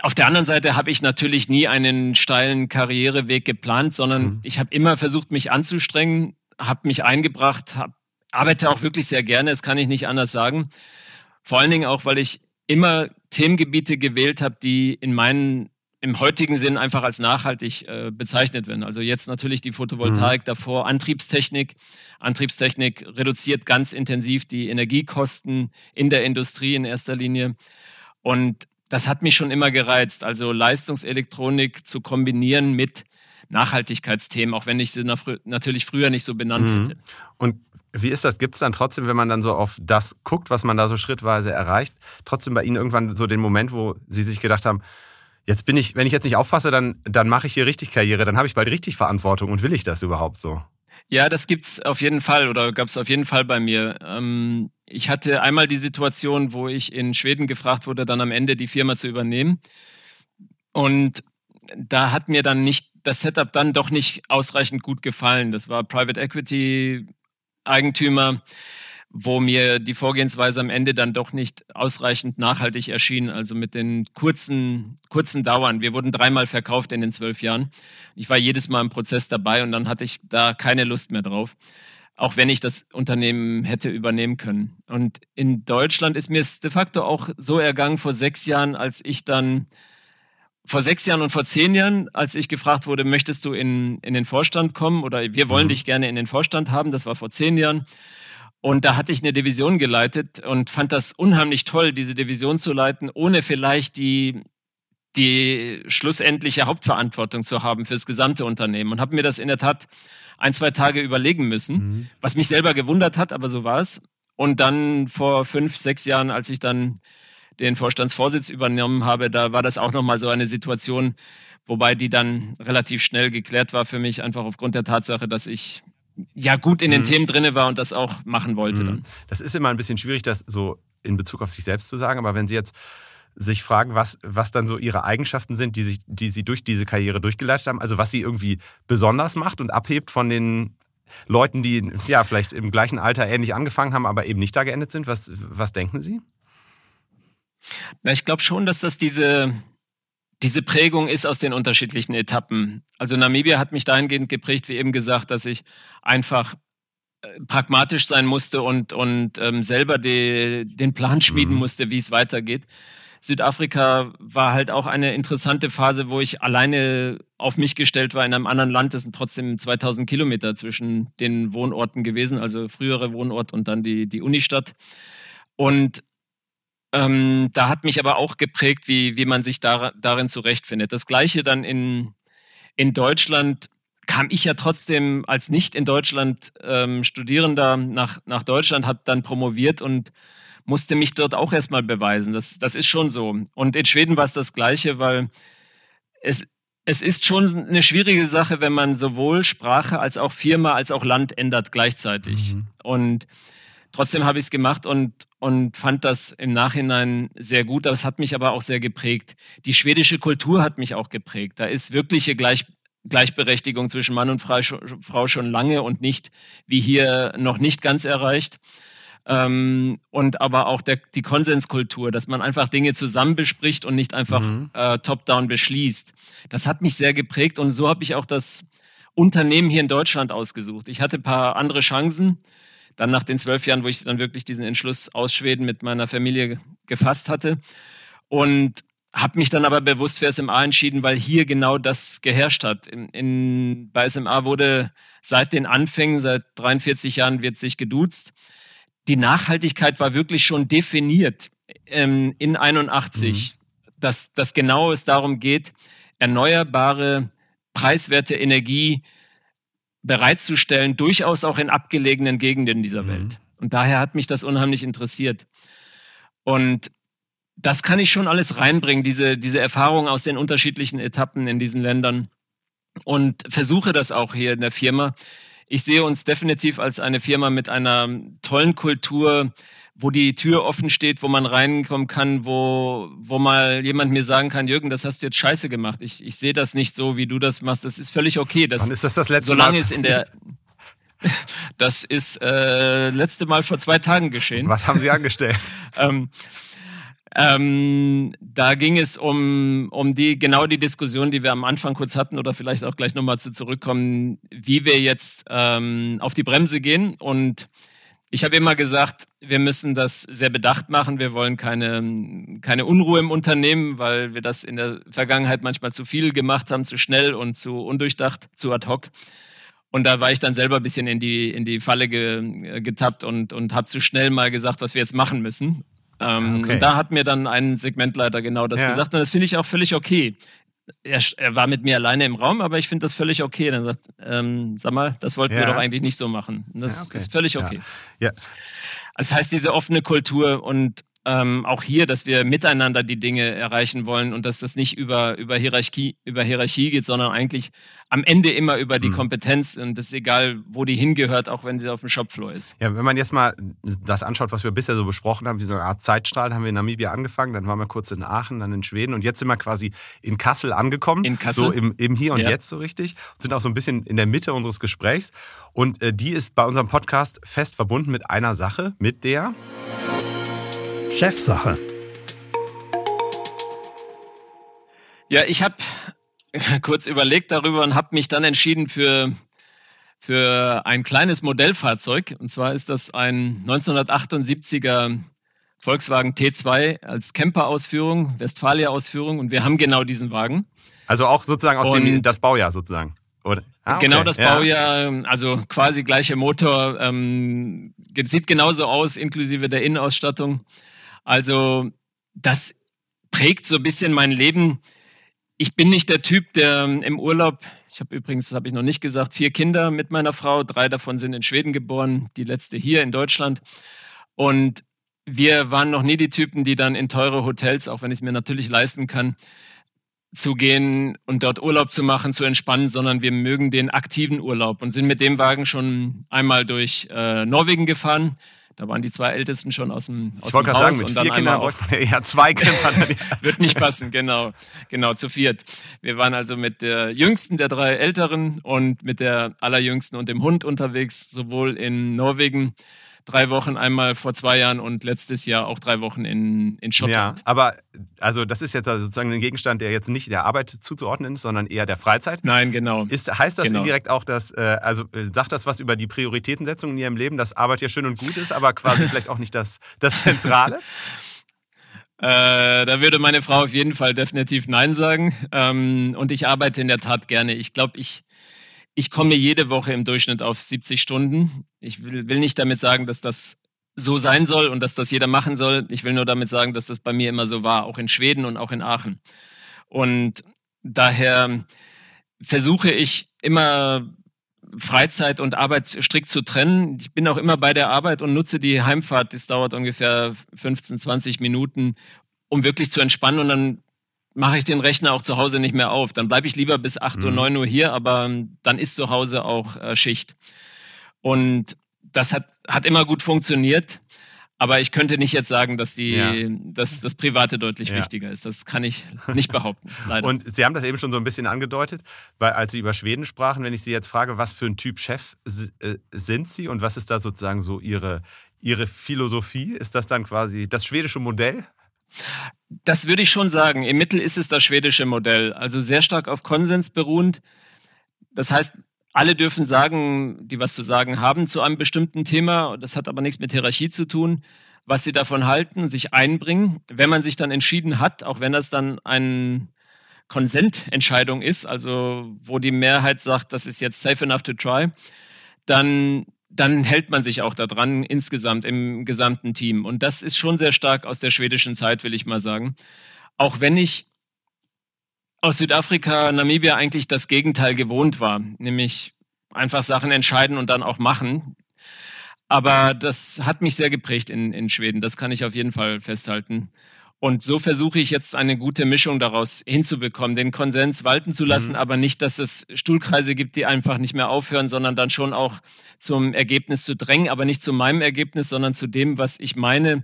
Auf der anderen Seite habe ich natürlich nie einen steilen Karriereweg geplant, sondern mhm. ich habe immer versucht, mich anzustrengen, habe mich eingebracht, hab, arbeite auch wirklich sehr gerne, das kann ich nicht anders sagen. Vor allen Dingen auch, weil ich immer Themengebiete gewählt habe, die in meinen im heutigen Sinn einfach als nachhaltig äh, bezeichnet werden. Also jetzt natürlich die Photovoltaik, mhm. davor Antriebstechnik. Antriebstechnik reduziert ganz intensiv die Energiekosten in der Industrie in erster Linie. Und das hat mich schon immer gereizt, also Leistungselektronik zu kombinieren mit Nachhaltigkeitsthemen, auch wenn ich sie natürlich früher nicht so benannt mhm. hätte. Und wie ist das? Gibt es dann trotzdem, wenn man dann so auf das guckt, was man da so schrittweise erreicht, trotzdem bei Ihnen irgendwann so den Moment, wo Sie sich gedacht haben, jetzt bin ich, wenn ich jetzt nicht aufpasse, dann, dann mache ich hier richtig Karriere, dann habe ich bald richtig Verantwortung und will ich das überhaupt so? Ja, das gibt es auf jeden Fall oder gab es auf jeden Fall bei mir. Ähm, ich hatte einmal die Situation, wo ich in Schweden gefragt wurde, dann am Ende die Firma zu übernehmen. Und da hat mir dann nicht das Setup dann doch nicht ausreichend gut gefallen. Das war Private Equity Eigentümer, wo mir die Vorgehensweise am Ende dann doch nicht ausreichend nachhaltig erschien, also mit den kurzen, kurzen Dauern. Wir wurden dreimal verkauft in den zwölf Jahren. Ich war jedes Mal im Prozess dabei und dann hatte ich da keine Lust mehr drauf, auch wenn ich das Unternehmen hätte übernehmen können. Und in Deutschland ist mir es de facto auch so ergangen vor sechs Jahren, als ich dann vor sechs Jahren und vor zehn Jahren, als ich gefragt wurde, möchtest du in, in den Vorstand kommen oder wir wollen mhm. dich gerne in den Vorstand haben, das war vor zehn Jahren. Und da hatte ich eine Division geleitet und fand das unheimlich toll, diese Division zu leiten, ohne vielleicht die, die schlussendliche Hauptverantwortung zu haben fürs gesamte Unternehmen. Und habe mir das in der Tat ein, zwei Tage überlegen müssen, mhm. was mich selber gewundert hat, aber so war es. Und dann vor fünf, sechs Jahren, als ich dann den Vorstandsvorsitz übernommen habe, da war das auch nochmal so eine Situation, wobei die dann relativ schnell geklärt war für mich, einfach aufgrund der Tatsache, dass ich ja gut in den mhm. Themen drinne war und das auch machen wollte. Mhm. Dann. Das ist immer ein bisschen schwierig, das so in Bezug auf sich selbst zu sagen, aber wenn Sie jetzt sich fragen, was, was dann so ihre Eigenschaften sind, die, sich, die sie durch diese Karriere durchgeleitet haben, also was sie irgendwie besonders macht und abhebt von den Leuten, die ja vielleicht im gleichen Alter ähnlich angefangen haben, aber eben nicht da geendet sind. Was, was denken Sie? Na, ich glaube schon, dass das diese, diese Prägung ist aus den unterschiedlichen Etappen. Also Namibia hat mich dahingehend geprägt, wie eben gesagt, dass ich einfach äh, pragmatisch sein musste und, und ähm, selber die, den Plan schmieden mhm. musste, wie es weitergeht. Südafrika war halt auch eine interessante Phase, wo ich alleine auf mich gestellt war in einem anderen Land. Das sind trotzdem 2000 Kilometer zwischen den Wohnorten gewesen, also frühere Wohnort und dann die, die Unistadt. Und ähm, da hat mich aber auch geprägt, wie, wie man sich da, darin zurechtfindet. Das gleiche dann in, in Deutschland kam ich ja trotzdem als nicht in Deutschland ähm, Studierender nach, nach Deutschland, habe dann promoviert und musste mich dort auch erstmal beweisen. Das, das ist schon so. Und in Schweden war es das Gleiche, weil es, es ist schon eine schwierige Sache, wenn man sowohl Sprache als auch Firma als auch Land ändert gleichzeitig. Mhm. Und trotzdem habe ich es gemacht und, und fand das im Nachhinein sehr gut. Das hat mich aber auch sehr geprägt. Die schwedische Kultur hat mich auch geprägt. Da ist wirkliche Gleich, Gleichberechtigung zwischen Mann und Frau schon lange und nicht wie hier noch nicht ganz erreicht. Ähm, und aber auch der, die Konsenskultur, dass man einfach Dinge zusammen bespricht und nicht einfach mhm. äh, top-down beschließt. Das hat mich sehr geprägt und so habe ich auch das Unternehmen hier in Deutschland ausgesucht. Ich hatte ein paar andere Chancen dann nach den zwölf Jahren, wo ich dann wirklich diesen Entschluss aus Schweden mit meiner Familie gefasst hatte. Und habe mich dann aber bewusst für SMA entschieden, weil hier genau das geherrscht hat. In, in, bei SMA wurde seit den Anfängen, seit 43 Jahren wird sich geduzt. Die Nachhaltigkeit war wirklich schon definiert ähm, in 81, mhm. dass, dass genau es darum geht, erneuerbare, preiswerte Energie bereitzustellen, durchaus auch in abgelegenen Gegenden dieser mhm. Welt. Und daher hat mich das unheimlich interessiert. Und das kann ich schon alles reinbringen, diese, diese Erfahrung aus den unterschiedlichen Etappen in diesen Ländern. Und versuche das auch hier in der Firma. Ich sehe uns definitiv als eine Firma mit einer tollen Kultur, wo die Tür offen steht, wo man reinkommen kann, wo, wo mal jemand mir sagen kann, Jürgen, das hast du jetzt scheiße gemacht. Ich, ich sehe das nicht so, wie du das machst. Das ist völlig okay. Das, Wann ist das das letzte solange Mal? Es in der, [laughs] das ist äh, letzte Mal vor zwei Tagen geschehen. Was haben Sie angestellt? [laughs] ähm, ähm, da ging es um, um die, genau die Diskussion, die wir am Anfang kurz hatten oder vielleicht auch gleich nochmal zu zurückkommen, wie wir jetzt ähm, auf die Bremse gehen und ich habe immer gesagt, wir müssen das sehr bedacht machen. Wir wollen keine, keine Unruhe im Unternehmen, weil wir das in der Vergangenheit manchmal zu viel gemacht haben, zu schnell und zu undurchdacht, zu ad hoc. Und da war ich dann selber ein bisschen in die, in die Falle ge, getappt und, und habe zu schnell mal gesagt, was wir jetzt machen müssen. Ähm, okay. Da hat mir dann ein Segmentleiter genau das ja. gesagt und das finde ich auch völlig okay er, er, war mit mir alleine im Raum, aber ich finde das völlig okay. Dann sagt, ähm, sag mal, das wollten ja. wir doch eigentlich nicht so machen. Das ja, okay. ist völlig okay. Ja. ja. Das heißt, diese offene Kultur und ähm, auch hier, dass wir miteinander die Dinge erreichen wollen und dass das nicht über, über, Hierarchie, über Hierarchie geht, sondern eigentlich am Ende immer über die mhm. Kompetenz und das ist egal, wo die hingehört, auch wenn sie auf dem Shopfloor ist. Ja, wenn man jetzt mal das anschaut, was wir bisher so besprochen haben, wie so eine Art Zeitstrahl, haben wir in Namibia angefangen, dann waren wir kurz in Aachen, dann in Schweden und jetzt sind wir quasi in Kassel angekommen. In Kassel. So im, im Hier und ja. Jetzt so richtig. Und sind auch so ein bisschen in der Mitte unseres Gesprächs. Und äh, die ist bei unserem Podcast fest verbunden mit einer Sache, mit der Chefsache. Ja, ich habe [laughs] kurz überlegt darüber und habe mich dann entschieden für, für ein kleines Modellfahrzeug. Und zwar ist das ein 1978er Volkswagen T2 als Camper-Ausführung, Westfalia-Ausführung und wir haben genau diesen Wagen. Also auch sozusagen aus Und- dem das Baujahr sozusagen. Oder? Ah, okay. Genau das Ja. Baujahr, also quasi gleicher Motor, ähm, sieht genauso aus, inklusive der Innenausstattung. Also das prägt so ein bisschen mein Leben. Ich bin nicht der Typ, der ähm, im Urlaub, ich habe übrigens, das habe ich noch nicht gesagt, vier Kinder mit meiner Frau, drei davon sind in Schweden geboren, die letzte hier in Deutschland. Und wir waren noch nie die Typen, die dann in teure Hotels, auch wenn ich es mir natürlich leisten kann, zu gehen und dort Urlaub zu machen, zu entspannen, sondern wir mögen den aktiven Urlaub und sind mit dem Wagen schon einmal durch äh, Norwegen gefahren. Da waren die zwei Ältesten schon aus dem, aus Ich wollte gerade sagen, mit vier Kindern man ja zwei Camper. [laughs] wird nicht passen, genau. Genau, zu viert. Wir waren also mit der jüngsten der drei Älteren und mit der allerjüngsten und dem Hund unterwegs, sowohl in Norwegen drei Wochen einmal vor zwei Jahren und letztes Jahr auch drei Wochen in, in ja, Schottland. aber also das ist jetzt also sozusagen ein Gegenstand, der jetzt nicht der Arbeit zuzuordnen ist, sondern eher der Freizeit. Nein, genau. Ist, heißt das Genau. indirekt auch, dass, äh, also äh, sagt das was über die Prioritätensetzung in Ihrem Leben, dass Arbeit ja schön und gut ist, aber quasi [laughs] vielleicht auch nicht das, das Zentrale? [laughs] Äh, da würde meine Frau auf jeden Fall definitiv Nein sagen. Ähm, und ich arbeite in der Tat gerne. Ich glaube, ich, ich komme jede Woche im Durchschnitt auf 70 Stunden. Ich will, will nicht damit sagen, dass das so sein soll und dass das jeder machen soll. Ich will nur damit sagen, dass das bei mir immer so war, auch in Schweden und auch in Aachen. Und daher versuche ich immer Freizeit und Arbeit strikt zu trennen. Ich bin auch immer bei der Arbeit und nutze die Heimfahrt. Das dauert ungefähr 15, 20 Minuten, um wirklich zu entspannen und dann mache ich den Rechner auch zu Hause nicht mehr auf. Dann bleibe ich lieber bis 8 Uhr, Mhm. 9 Uhr hier, aber ähm, dann ist zu Hause auch äh, Schicht. Und das hat, hat immer gut funktioniert. Aber ich könnte nicht jetzt sagen, dass, die, Ja. dass das Private deutlich Ja. wichtiger ist. Das kann ich nicht behaupten, [laughs] leider. Und Sie haben das eben schon so ein bisschen angedeutet, weil als Sie über Schweden sprachen, wenn ich Sie jetzt frage, was für ein Typ Chef äh, sind Sie und was ist da sozusagen so Ihre, Ihre Philosophie? Ist das dann quasi das schwedische Modell? Das würde ich schon sagen. Im Mittel ist es das schwedische Modell. Also sehr stark auf Konsens beruhend. Das heißt, alle dürfen sagen, die was zu sagen haben zu einem bestimmten Thema. Das hat aber nichts mit Hierarchie zu tun. Was sie davon halten, sich einbringen. Wenn man sich dann entschieden hat, auch wenn das dann eine Konsententscheidung ist, also wo die Mehrheit sagt, das ist jetzt safe enough to try, dann, dann hält man sich auch daran insgesamt im gesamten Team. Und das ist schon sehr stark aus der schwedischen Zeit, will ich mal sagen. Auch wenn ich aus Südafrika, Namibia eigentlich das Gegenteil gewohnt war, nämlich einfach Sachen entscheiden und dann auch machen. Aber das hat mich sehr geprägt in, in Schweden, das kann ich auf jeden Fall festhalten. Und so versuche ich jetzt eine gute Mischung daraus hinzubekommen, den Konsens walten zu lassen, Mhm. aber nicht, dass es Stuhlkreise gibt, die einfach nicht mehr aufhören, sondern dann schon auch zum Ergebnis zu drängen, aber nicht zu meinem Ergebnis, sondern zu dem, was ich meine,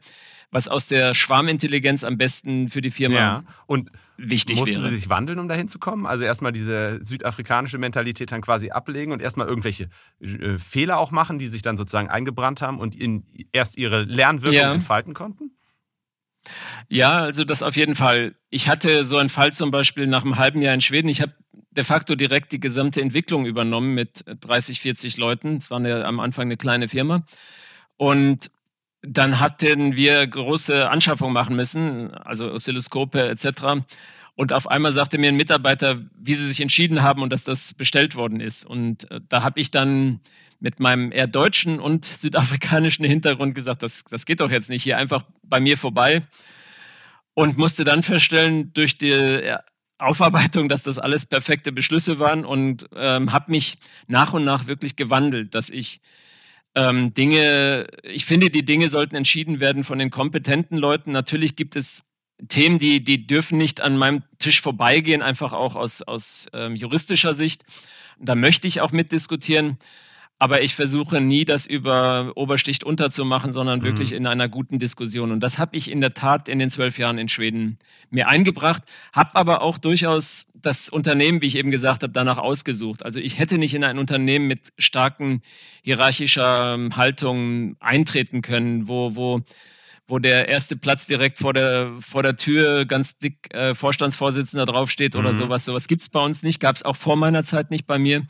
was aus der Schwarmintelligenz am besten für die Firma Und wichtig mussten wäre. Sie sich wandeln, um dahin zu kommen? Also erstmal diese südafrikanische Mentalität dann quasi ablegen und erstmal irgendwelche äh, Fehler auch machen, die sich dann sozusagen eingebrannt haben und in, erst ihre Lernwirkung Ja. entfalten konnten? Ja, also das auf jeden Fall. Ich hatte so einen Fall zum Beispiel nach einem halben Jahr in Schweden. Ich habe de facto direkt die gesamte Entwicklung übernommen mit 30, 40 Leuten. Es war eine, am Anfang eine kleine Firma. Und dann hatten wir große Anschaffungen machen müssen, also Oszilloskope etc. Und auf einmal sagte mir ein Mitarbeiter, wie sie sich entschieden haben und dass das bestellt worden ist. Und äh, da habe ich dann mit meinem eher deutschen und südafrikanischen Hintergrund gesagt, das, das geht doch jetzt nicht hier einfach bei mir vorbei. Und musste dann feststellen, durch die äh, Aufarbeitung, dass das alles perfekte Beschlüsse waren und ähm, habe mich nach und nach wirklich gewandelt, dass ich ähm, Dinge, ich finde, die Dinge sollten entschieden werden von den kompetenten Leuten. Natürlich gibt es Themen, die, die dürfen nicht an meinem Tisch vorbeigehen, einfach auch aus, aus ähm, juristischer Sicht. Da möchte ich auch mitdiskutieren. Aber ich versuche nie, das über Obersticht unterzumachen, sondern Mhm. wirklich in einer guten Diskussion. Und das habe ich in der Tat in den zwölf Jahren in Schweden mir eingebracht, habe aber auch durchaus das Unternehmen, wie ich eben gesagt habe, danach ausgesucht. Also ich hätte nicht in ein Unternehmen mit starken hierarchischer ähm, Haltung eintreten können, wo, wo, wo der erste Platz direkt vor der, vor der Tür ganz dick äh, Vorstandsvorsitzender draufsteht oder Mhm. sowas. Sowas gibt's bei uns nicht, gab es auch vor meiner Zeit nicht bei mir.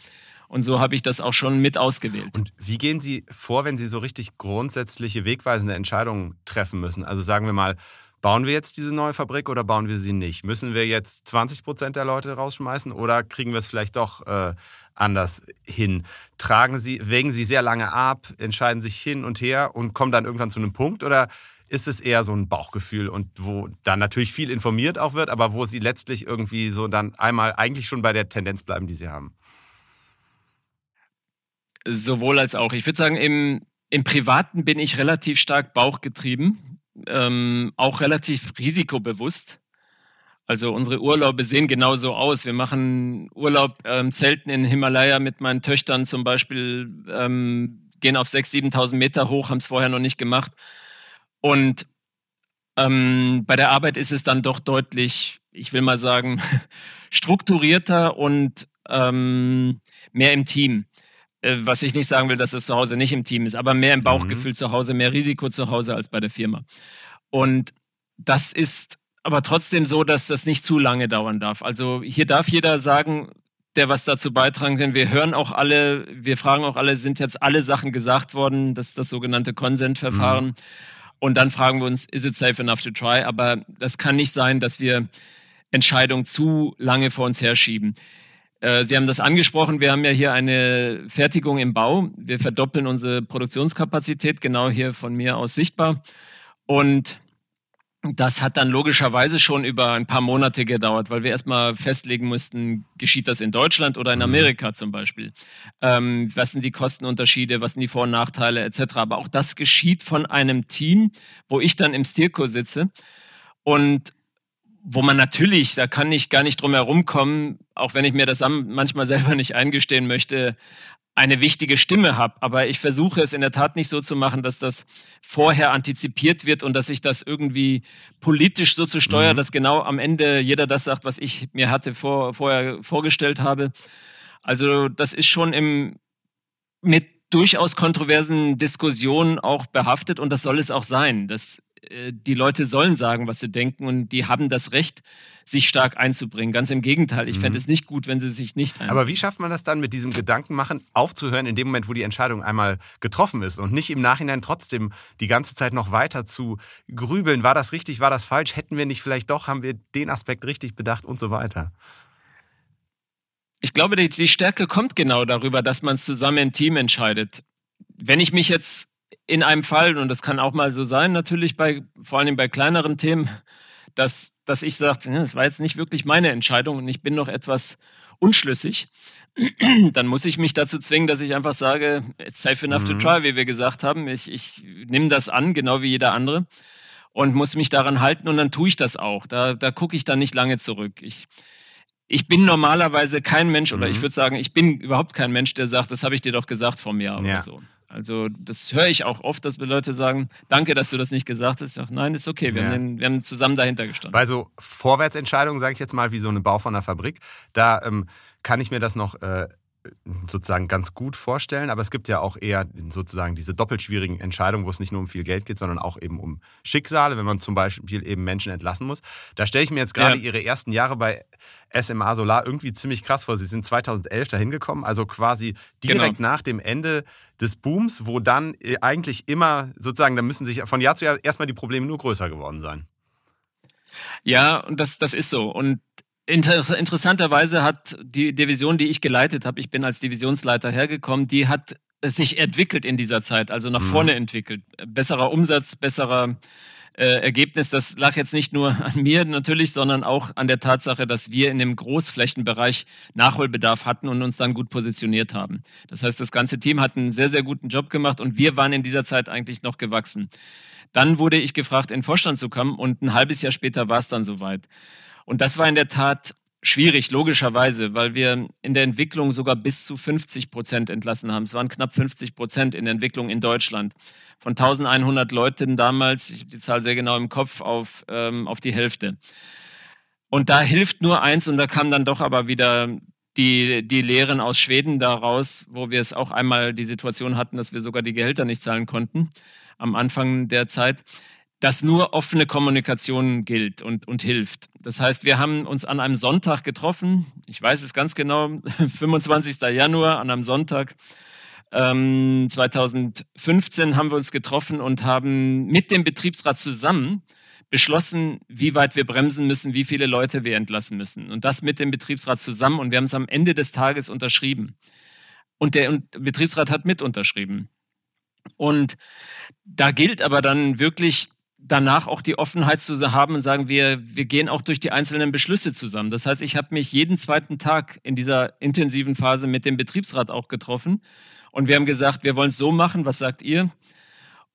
Und so habe ich das auch schon mit ausgewählt. Und wie gehen Sie vor, wenn Sie so richtig grundsätzliche, wegweisende Entscheidungen treffen müssen? Also sagen wir mal, bauen wir jetzt diese neue Fabrik oder bauen wir sie nicht? Müssen wir jetzt 20 Prozent der Leute rausschmeißen oder kriegen wir es vielleicht doch äh, anders hin? Tragen Sie, wägen Sie sehr lange ab, entscheiden sich hin und her und kommen dann irgendwann zu einem Punkt oder ist es eher so ein Bauchgefühl und wo dann natürlich viel informiert auch wird, aber wo Sie letztlich irgendwie so dann einmal eigentlich schon bei der Tendenz bleiben, die Sie haben? Sowohl als auch. Ich würde sagen, im, im Privaten bin ich relativ stark bauchgetrieben, ähm, auch relativ risikobewusst. Also unsere Urlaube sehen genauso aus. Wir machen Urlaub ähm, Zelten in Himalaya mit meinen Töchtern zum Beispiel, ähm, gehen auf 6.000, 7.000 Meter hoch, haben es vorher noch nicht gemacht. Und ähm, bei der Arbeit ist es dann doch deutlich, ich will mal sagen, [laughs] strukturierter und ähm, mehr im Team. Äh, was ich nicht sagen will, dass es zu Hause nicht im Team ist, aber mehr im Bauchgefühl mhm. zu Hause, mehr Risiko zu Hause als bei der Firma. Und das ist aber trotzdem so, dass das nicht zu lange dauern darf. Also hier darf jeder sagen, der was dazu beitragen kann. Wir hören auch alle, wir fragen auch alle, sind jetzt alle Sachen gesagt worden? Das ist das sogenannte Consent-Verfahren. Mhm. Und dann fragen wir uns, is it safe enough to try? Aber das kann nicht sein, dass wir Entscheidungen zu lange vor uns herschieben. Äh, Sie haben das angesprochen, wir haben ja hier eine Fertigung im Bau. Wir verdoppeln unsere Produktionskapazität, genau hier von mir aus sichtbar. Und das hat dann logischerweise schon über ein paar Monate gedauert, weil wir erstmal festlegen mussten, geschieht das in Deutschland oder in mhm. Amerika zum Beispiel. Ähm, was sind die Kostenunterschiede, was sind die Vor- und Nachteile etc. Aber auch das geschieht von einem Team, wo ich dann im Stilco sitze und wo man natürlich, da kann ich gar nicht drum herum kommen, auch wenn ich mir das manchmal selber nicht eingestehen möchte, eine wichtige Stimme habe. Aber ich versuche es in der Tat nicht so zu machen, dass das vorher antizipiert wird und dass ich das irgendwie politisch so zu steuern, mhm. dass genau am Ende jeder das sagt, was ich mir hatte vor, vorher vorgestellt habe. Also das ist schon im, mit durchaus kontroversen Diskussionen auch behaftet und das soll es auch sein. Das die Leute sollen sagen, was sie denken und die haben das Recht, sich stark einzubringen. Ganz im Gegenteil, ich mhm. fände es nicht gut, wenn sie sich nicht einbringen. Aber wie schafft man das dann mit diesem Gedankenmachen aufzuhören in dem Moment, wo die Entscheidung einmal getroffen ist und nicht im Nachhinein trotzdem die ganze Zeit noch weiter zu grübeln, war das richtig, war das falsch, hätten wir nicht vielleicht doch, haben wir den Aspekt richtig bedacht und so weiter? Ich glaube, die, die Stärke kommt genau darüber, dass man es zusammen im Team entscheidet. Wenn ich mich jetzt in einem Fall, und das kann auch mal so sein, natürlich bei, vor allem bei kleineren Themen, dass, dass ich sage, das war jetzt nicht wirklich meine Entscheidung und ich bin noch etwas unschlüssig, [clears throat] dann muss ich mich dazu zwingen, dass ich einfach sage, it's safe enough mhm. to try, wie wir gesagt haben. Ich, ich nehme das an, genau wie jeder andere und muss mich daran halten und dann tue ich das auch. Da, da gucke ich dann nicht lange zurück. Ich, ich bin normalerweise kein Mensch, oder mhm. ich würde sagen, ich bin überhaupt kein Mensch, der sagt, das habe ich dir doch gesagt vor mir ja. oder so. Also das höre ich auch oft, dass Leute sagen, danke, dass du das nicht gesagt hast. Ich sage, nein, ist okay, wir, ja. haben den, wir, haben zusammen dahinter gestanden. Bei so Vorwärtsentscheidungen, sage ich jetzt mal, wie so ein Bau von einer Fabrik, da ähm, kann ich mir das noch äh, sozusagen ganz gut vorstellen, aber es gibt ja auch eher sozusagen diese doppelt schwierigen Entscheidungen, wo es nicht nur um viel Geld geht, sondern auch eben um Schicksale, wenn man zum Beispiel eben Menschen entlassen muss. Da stelle ich mir jetzt gerade ja. Ihre ersten Jahre bei SMA Solar irgendwie ziemlich krass vor. Sie sind 2011 dahin gekommen, also quasi direkt genau. nach dem Ende des Booms, wo dann äh, eigentlich immer sozusagen, da müssen sich von Jahr zu Jahr erstmal die Probleme nur größer geworden sein. Ja, und das, das ist so. Und Inter interessanterweise hat die Division, die ich geleitet habe, ich bin als Divisionsleiter hergekommen, die hat sich entwickelt in dieser Zeit, also nach mhm. vorne entwickelt. Besserer Umsatz, besserer äh, Ergebnis. Das lag jetzt nicht nur an mir natürlich, sondern auch an der Tatsache, dass wir in dem Großflächenbereich Nachholbedarf hatten und uns dann gut positioniert haben. Das heißt, das ganze Team hat einen sehr, sehr guten Job gemacht und wir waren in dieser Zeit eigentlich noch gewachsen. Dann wurde ich gefragt, in den Vorstand zu kommen und ein halbes Jahr später war es dann soweit. Und das war in der Tat schwierig, logischerweise, weil wir in der Entwicklung sogar bis zu 50 Prozent entlassen haben. Es waren knapp 50 Prozent in der Entwicklung in Deutschland. Von 1100 Leuten damals, ich habe die Zahl sehr genau im Kopf, auf, ähm, auf die Hälfte. Und da hilft nur eins, und da kam dann doch aber wieder die, die Lehren aus Schweden daraus, wo wir es auch einmal die Situation hatten, dass wir sogar die Gehälter nicht zahlen konnten am Anfang der Zeit dass nur offene Kommunikation gilt und, und hilft. Das heißt, wir haben uns an einem Sonntag getroffen, ich weiß es ganz genau, [laughs] 25. Januar an einem Sonntag ähm, 2015 haben wir uns getroffen und haben mit dem Betriebsrat zusammen beschlossen, wie weit wir bremsen müssen, wie viele Leute wir entlassen müssen. Und das mit dem Betriebsrat zusammen. Und wir haben es am Ende des Tages unterschrieben. Und der Betriebsrat hat mit unterschrieben. Und da gilt aber dann wirklich danach auch die Offenheit zu haben und sagen, wir, wir gehen auch durch die einzelnen Beschlüsse zusammen. Das heißt, ich habe mich jeden zweiten Tag in dieser intensiven Phase mit dem Betriebsrat auch getroffen und wir haben gesagt, wir wollen es so machen, was sagt ihr?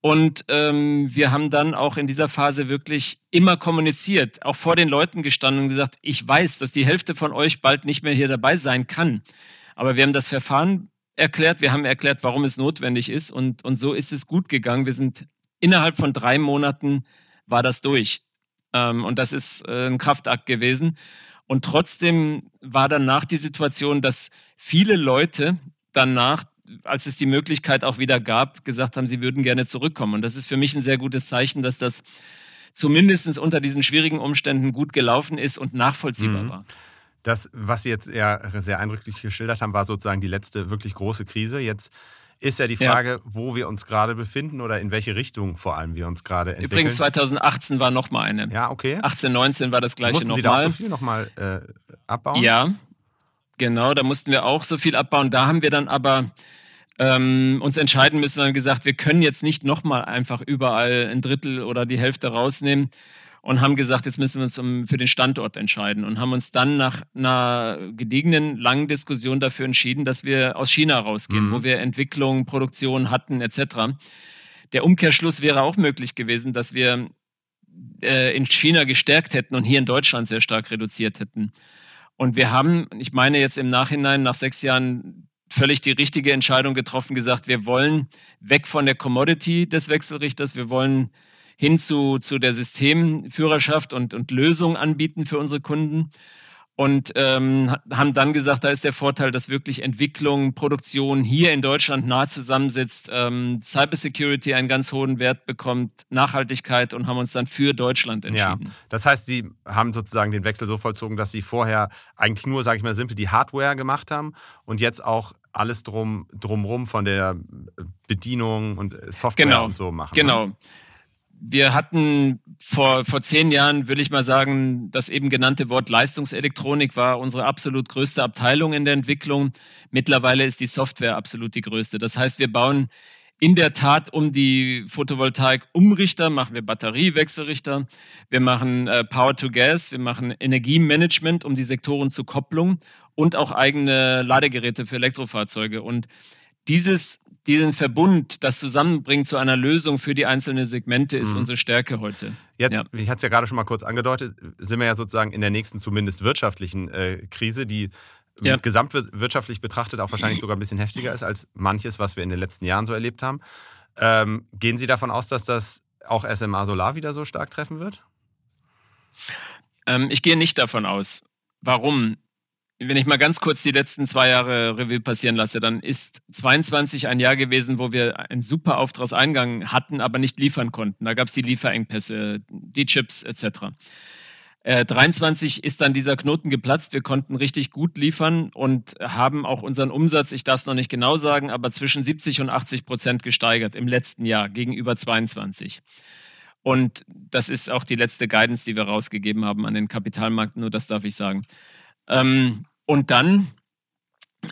Und ähm, wir haben dann auch in dieser Phase wirklich immer kommuniziert, auch vor den Leuten gestanden und gesagt, ich weiß, dass die Hälfte von euch bald nicht mehr hier dabei sein kann. Aber wir haben das Verfahren erklärt, wir haben erklärt, warum es notwendig ist und, und so ist es gut gegangen. Wir sind innerhalb von drei Monaten war das durch. Ähm, und das ist äh, ein Kraftakt gewesen. Und trotzdem war danach die Situation, dass viele Leute danach als es die Möglichkeit auch wieder gab, gesagt haben, sie würden gerne zurückkommen. Und das ist für mich ein sehr gutes Zeichen, dass das zumindest unter diesen schwierigen Umständen gut gelaufen ist und nachvollziehbar mhm. war. Das, was Sie jetzt ja sehr eindrücklich geschildert haben, war sozusagen die letzte wirklich große Krise. Jetzt ist ja die Frage, ja. wo wir uns gerade befinden oder in welche Richtung vor allem wir uns gerade entwickeln. Übrigens 2018 war nochmal eine. Ja, okay. 18, 19 war das gleiche nochmal. Mussten noch Sie da auch so viel nochmal äh, abbauen? Ja, Genau, da mussten wir auch so viel abbauen. Da haben wir dann aber ähm, uns entscheiden müssen, wir haben gesagt, wir können jetzt nicht nochmal einfach überall ein Drittel oder die Hälfte rausnehmen und haben gesagt, jetzt müssen wir uns um, für den Standort entscheiden und haben uns dann nach einer gediegenen, langen Diskussion dafür entschieden, dass wir aus China rausgehen, mhm. wo wir Entwicklung, Produktion hatten etc. Der Umkehrschluss wäre auch möglich gewesen, dass wir äh, in China gestärkt hätten und hier in Deutschland sehr stark reduziert hätten. Und wir haben, ich meine jetzt im Nachhinein, nach sechs Jahren völlig die richtige Entscheidung getroffen, gesagt, wir wollen weg von der Commodity des Wechselrichters, wir wollen hin zu, zu der Systemführerschaft und, und Lösungen anbieten für unsere Kunden und ähm, haben dann gesagt, da ist der Vorteil, dass wirklich Entwicklung, Produktion hier in Deutschland nah zusammensitzt, ähm, Cybersecurity einen ganz hohen Wert bekommt, Nachhaltigkeit und haben uns dann für Deutschland entschieden. Ja, das heißt, Sie haben sozusagen den Wechsel so vollzogen, dass Sie vorher eigentlich nur, sage ich mal simpel, die Hardware gemacht haben und jetzt auch alles drum drumrum von der Bedienung und Software genau, und so machen. Genau. Ne? Wir hatten vor, vor zehn Jahren, würde ich mal sagen, das eben genannte Wort Leistungselektronik war unsere absolut größte Abteilung in der Entwicklung. Mittlerweile ist die Software absolut die größte. Das heißt, wir bauen in der Tat um die Photovoltaik Umrichter, machen wir Batteriewechselrichter, wir machen äh, Power to Gas, wir machen Energiemanagement um die Sektoren zur Kopplung und auch eigene Ladegeräte für Elektrofahrzeuge. Und dieses diesen Verbund, das zusammenbringt zu einer Lösung für die einzelnen Segmente, ist mhm. unsere Stärke heute. Jetzt, ja. ich hatte es ja gerade schon mal kurz angedeutet, sind wir ja sozusagen in der nächsten zumindest wirtschaftlichen äh, Krise, die ja. gesamtwirtschaftlich betrachtet auch wahrscheinlich sogar ein bisschen heftiger ist als manches, was wir in den letzten Jahren so erlebt haben. Ähm, gehen Sie davon aus, dass das auch SMA Solar wieder so stark treffen wird? Ähm, ich gehe nicht davon aus. Warum? Wenn ich mal ganz kurz die letzten zwei Jahre Revue passieren lasse, dann ist 22 ein Jahr gewesen, wo wir einen super Auftragseingang hatten, aber nicht liefern konnten. Da gab es die Lieferengpässe, die Chips etc. Äh, 23 ist dann dieser Knoten geplatzt. Wir konnten richtig gut liefern und haben auch unseren Umsatz, ich darf es noch nicht genau sagen, aber zwischen 70 und 80 Prozent gesteigert im letzten Jahr gegenüber 22. Und das ist auch die letzte Guidance, die wir rausgegeben haben an den Kapitalmarkt, nur das darf ich sagen. Ähm, und dann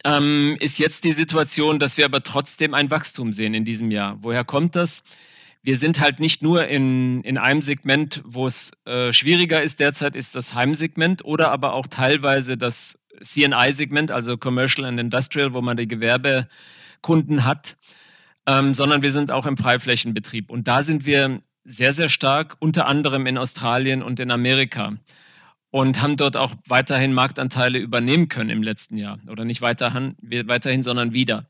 ähm, ist jetzt die Situation, dass wir aber trotzdem ein Wachstum sehen in diesem Jahr. Woher kommt das? Wir sind halt nicht nur in, in einem Segment, wo es äh, schwieriger ist derzeit, ist das Heimsegment oder aber auch teilweise das CNI-Segment, also Commercial and Industrial, wo man die Gewerbekunden hat, ähm, sondern wir sind auch im Freiflächenbetrieb. Und da sind wir sehr, sehr stark, unter anderem in Australien und in Amerika und haben dort auch weiterhin Marktanteile übernehmen können im letzten Jahr. Oder nicht weiterhin, weiterhin sondern wieder.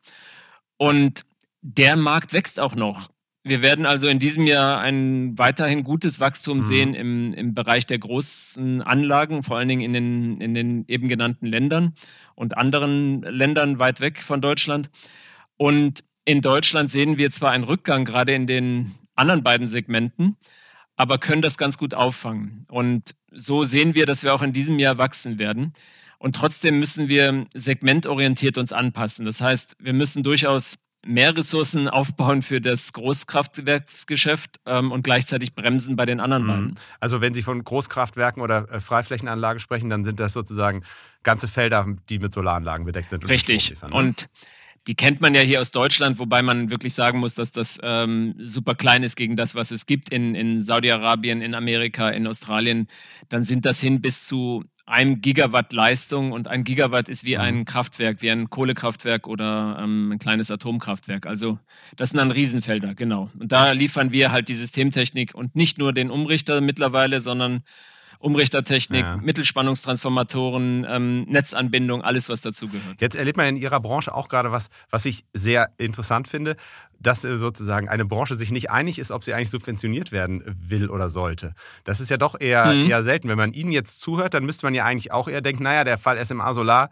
Und der Markt wächst auch noch. Wir werden also in diesem Jahr ein weiterhin gutes Wachstum mhm. sehen im, im Bereich der großen Anlagen, vor allen Dingen in den, in den eben genannten Ländern und anderen Ländern weit weg von Deutschland. Und in Deutschland sehen wir zwar einen Rückgang gerade in den anderen beiden Segmenten, aber können das ganz gut auffangen. Und so sehen wir, dass wir auch in diesem Jahr wachsen werden. Und trotzdem müssen wir segmentorientiert uns anpassen. Das heißt, wir müssen durchaus mehr Ressourcen aufbauen für das Großkraftwerksgeschäft ähm, und gleichzeitig bremsen bei den anderen mhm. beiden. Also wenn Sie von Großkraftwerken oder äh, Freiflächenanlagen sprechen, dann sind das sozusagen ganze Felder, die mit Solaranlagen bedeckt sind. Richtig. Ne? Und die kennt man ja hier aus Deutschland, wobei man wirklich sagen muss, dass das ähm, super klein ist gegen das, was es gibt in, in Saudi-Arabien, in Amerika, in Australien. Dann sind das hin bis zu einem Gigawatt Leistung und ein Gigawatt ist wie mhm. ein Kraftwerk, wie ein Kohlekraftwerk oder ähm, ein kleines Atomkraftwerk. Also das sind dann Riesenfelder, genau. Und da liefern wir halt die Systemtechnik und nicht nur den Umrichter mittlerweile, sondern Umrichtertechnik, ja. Mittelspannungstransformatoren, ähm, Netzanbindung, alles, was dazu gehört. Jetzt erlebt man in Ihrer Branche auch gerade was, was ich sehr interessant finde, dass äh, sozusagen eine Branche sich nicht einig ist, ob sie eigentlich subventioniert werden will oder sollte. Das ist ja doch eher, mhm. eher selten. Wenn man Ihnen jetzt zuhört, dann müsste man ja eigentlich auch eher denken, naja, der Fall SMA Solar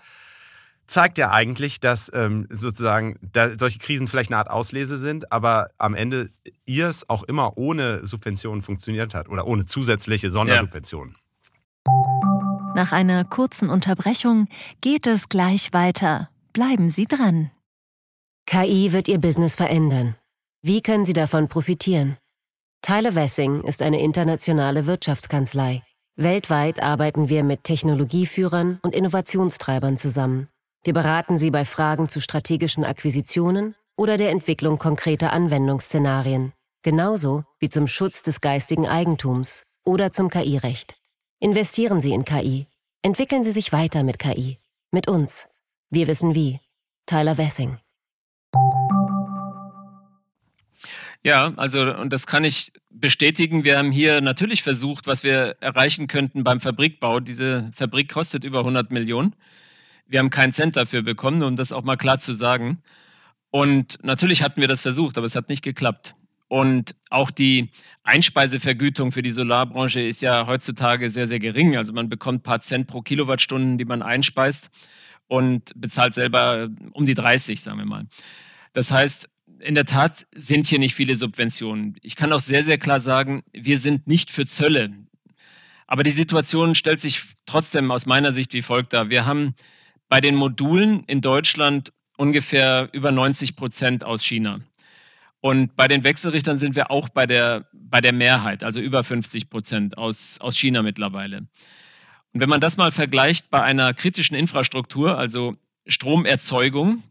zeigt ja eigentlich, dass ähm, sozusagen da solche Krisen vielleicht eine Art Auslese sind, aber am Ende ihr es auch immer ohne Subventionen funktioniert hat oder ohne zusätzliche Sondersubventionen. Ja. Nach einer kurzen Unterbrechung geht es gleich weiter. Bleiben Sie dran. KI wird Ihr Business verändern. Wie können Sie davon profitieren? Tyler Wessing ist eine internationale Wirtschaftskanzlei. Weltweit arbeiten wir mit Technologieführern und Innovationstreibern zusammen. Wir beraten Sie bei Fragen zu strategischen Akquisitionen oder der Entwicklung konkreter Anwendungsszenarien, genauso wie zum Schutz des geistigen Eigentums oder zum KI-Recht. Investieren Sie in KI. Entwickeln Sie sich weiter mit KI. Mit uns. Wir wissen wie. Tyler Wessing. Ja, also und das kann ich bestätigen. Wir haben hier natürlich versucht, was wir erreichen könnten beim Fabrikbau. Diese Fabrik kostet über 100 Millionen. Wir haben keinen Cent dafür bekommen, um das auch mal klar zu sagen. Und natürlich hatten wir das versucht, aber es hat nicht geklappt. Und auch die Einspeisevergütung für die Solarbranche ist ja heutzutage sehr, sehr gering. Also man bekommt ein paar Cent pro Kilowattstunden, die man einspeist und bezahlt selber um die 30, sagen wir mal. Das heißt, in der Tat sind hier nicht viele Subventionen. Ich kann auch sehr, sehr klar sagen, wir sind nicht für Zölle. Aber die Situation stellt sich trotzdem aus meiner Sicht wie folgt dar. Wir haben bei den Modulen in Deutschland ungefähr über 90 Prozent aus China. Und bei den Wechselrichtern sind wir auch bei der, bei der Mehrheit, also über 50 Prozent aus, aus China mittlerweile. Und wenn man das mal vergleicht bei einer kritischen Infrastruktur, also Stromerzeugung,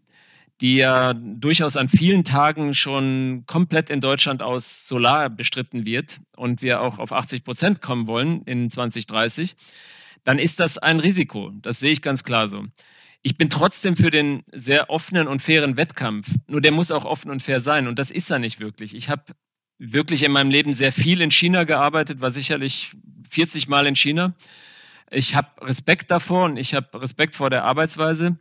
die ja durchaus an vielen Tagen schon komplett in Deutschland aus Solar bestritten wird und wir auch auf 80 Prozent kommen wollen in 2030, dann ist das ein Risiko. Das sehe ich ganz klar so. Ich bin trotzdem für den sehr offenen und fairen Wettkampf. Nur der muss auch offen und fair sein. Und das ist er nicht wirklich. Ich habe wirklich in meinem Leben sehr viel in China gearbeitet, war sicherlich 40 Mal in China. Ich habe Respekt davor und ich habe Respekt vor der Arbeitsweise.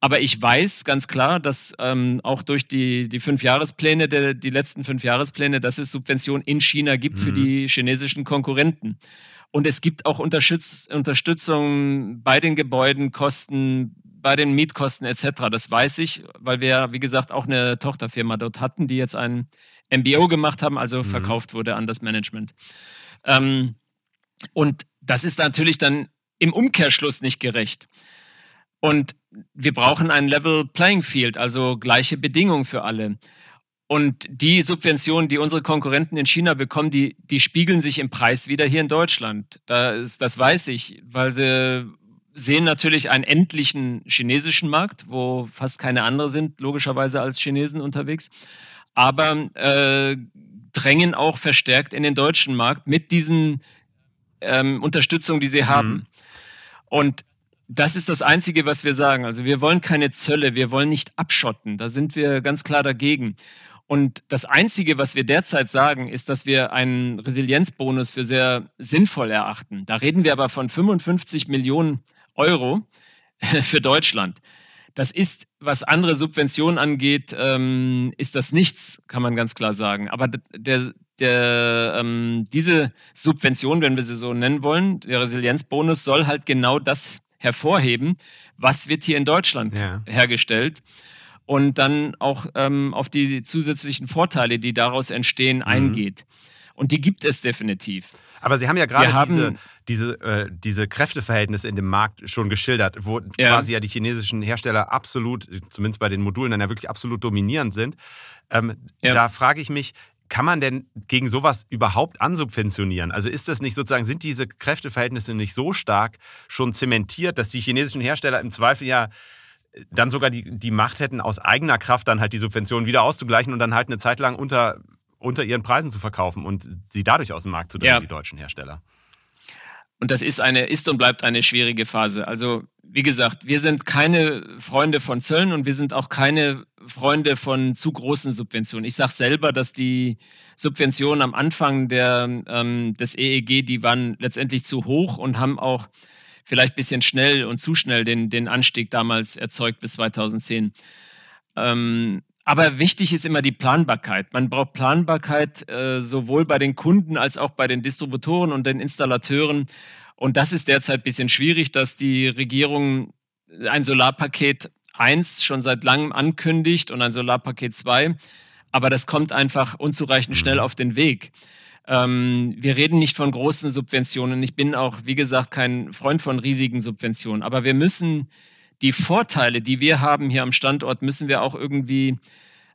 Aber ich weiß ganz klar, dass ähm, auch durch die, die fünf Jahrespläne, der, die letzten fünf Jahrespläne, dass es Subventionen in China gibt mhm. für die chinesischen Konkurrenten. Und es gibt auch Unterstütz Unterstützung bei den Gebäudenkosten, bei den Mietkosten etc. Das weiß ich, weil wir, wie gesagt, auch eine Tochterfirma dort hatten, die jetzt ein MBO gemacht haben, also mhm. verkauft wurde an das Management. Ähm, und das ist natürlich dann im Umkehrschluss nicht gerecht. Und wir brauchen ein Level Playing Field, also gleiche Bedingungen für alle. Und die Subventionen, die unsere Konkurrenten in China bekommen, die, die spiegeln sich im Preis wieder hier in Deutschland. Das, das weiß ich, weil sie sehen natürlich einen endlichen chinesischen Markt, wo fast keine andere sind, logischerweise als Chinesen unterwegs, aber äh, drängen auch verstärkt in den deutschen Markt mit diesen ähm, Unterstützungen, die sie haben. Mhm. Und das ist das Einzige, was wir sagen. Also wir wollen keine Zölle, wir wollen nicht abschotten. Da sind wir ganz klar dagegen. Und das Einzige, was wir derzeit sagen, ist, dass wir einen Resilienzbonus für sehr sinnvoll erachten. Da reden wir aber von 55 Millionen Euro für Deutschland. Das ist, was andere Subventionen angeht, ähm, ist das nichts, kann man ganz klar sagen. Aber der, der, ähm, diese Subvention, wenn wir sie so nennen wollen, der Resilienzbonus soll halt genau das hervorheben, was wird hier in Deutschland ja. hergestellt und dann auch ähm, auf die zusätzlichen Vorteile, die daraus entstehen, mhm. eingeht. Und die gibt es definitiv. Aber Sie haben ja gerade diese, diese, äh, diese Kräfteverhältnisse in dem Markt schon geschildert, wo ja. quasi ja die chinesischen Hersteller absolut, zumindest bei den Modulen, dann ja wirklich absolut dominierend sind. Ähm, ja. Da frage ich mich, kann man denn gegen sowas überhaupt ansubventionieren? Also ist das nicht sozusagen, sind diese Kräfteverhältnisse nicht so stark schon zementiert, dass die chinesischen Hersteller im Zweifel ja dann sogar die, die Macht hätten, aus eigener Kraft dann halt die Subventionen wieder auszugleichen und dann halt eine Zeit lang unter, unter ihren Preisen zu verkaufen und sie dadurch aus dem Markt zu drängen, ja. die deutschen Hersteller? Und das ist eine, ist und bleibt eine schwierige Phase. Also, wie gesagt, wir sind keine Freunde von Zöllen und wir sind auch keine Freunde von zu großen Subventionen. Ich sage selber, dass die Subventionen am Anfang der, ähm, des EEG, die waren letztendlich zu hoch und haben auch vielleicht ein bisschen schnell und zu schnell den, den Anstieg damals erzeugt bis 2010. Ähm, aber wichtig ist immer die Planbarkeit. Man braucht Planbarkeit äh, sowohl bei den Kunden als auch bei den Distributoren und den Installateuren. Und das ist derzeit ein bisschen schwierig, dass die Regierung ein Solarpaket 1 schon seit langem ankündigt und ein Solarpaket 2. Aber das kommt einfach unzureichend schnell mhm. auf den Weg. Ähm, wir reden nicht von großen Subventionen. Ich bin auch, wie gesagt, kein Freund von riesigen Subventionen. Aber wir müssen die Vorteile, die wir haben hier am Standort, müssen wir auch irgendwie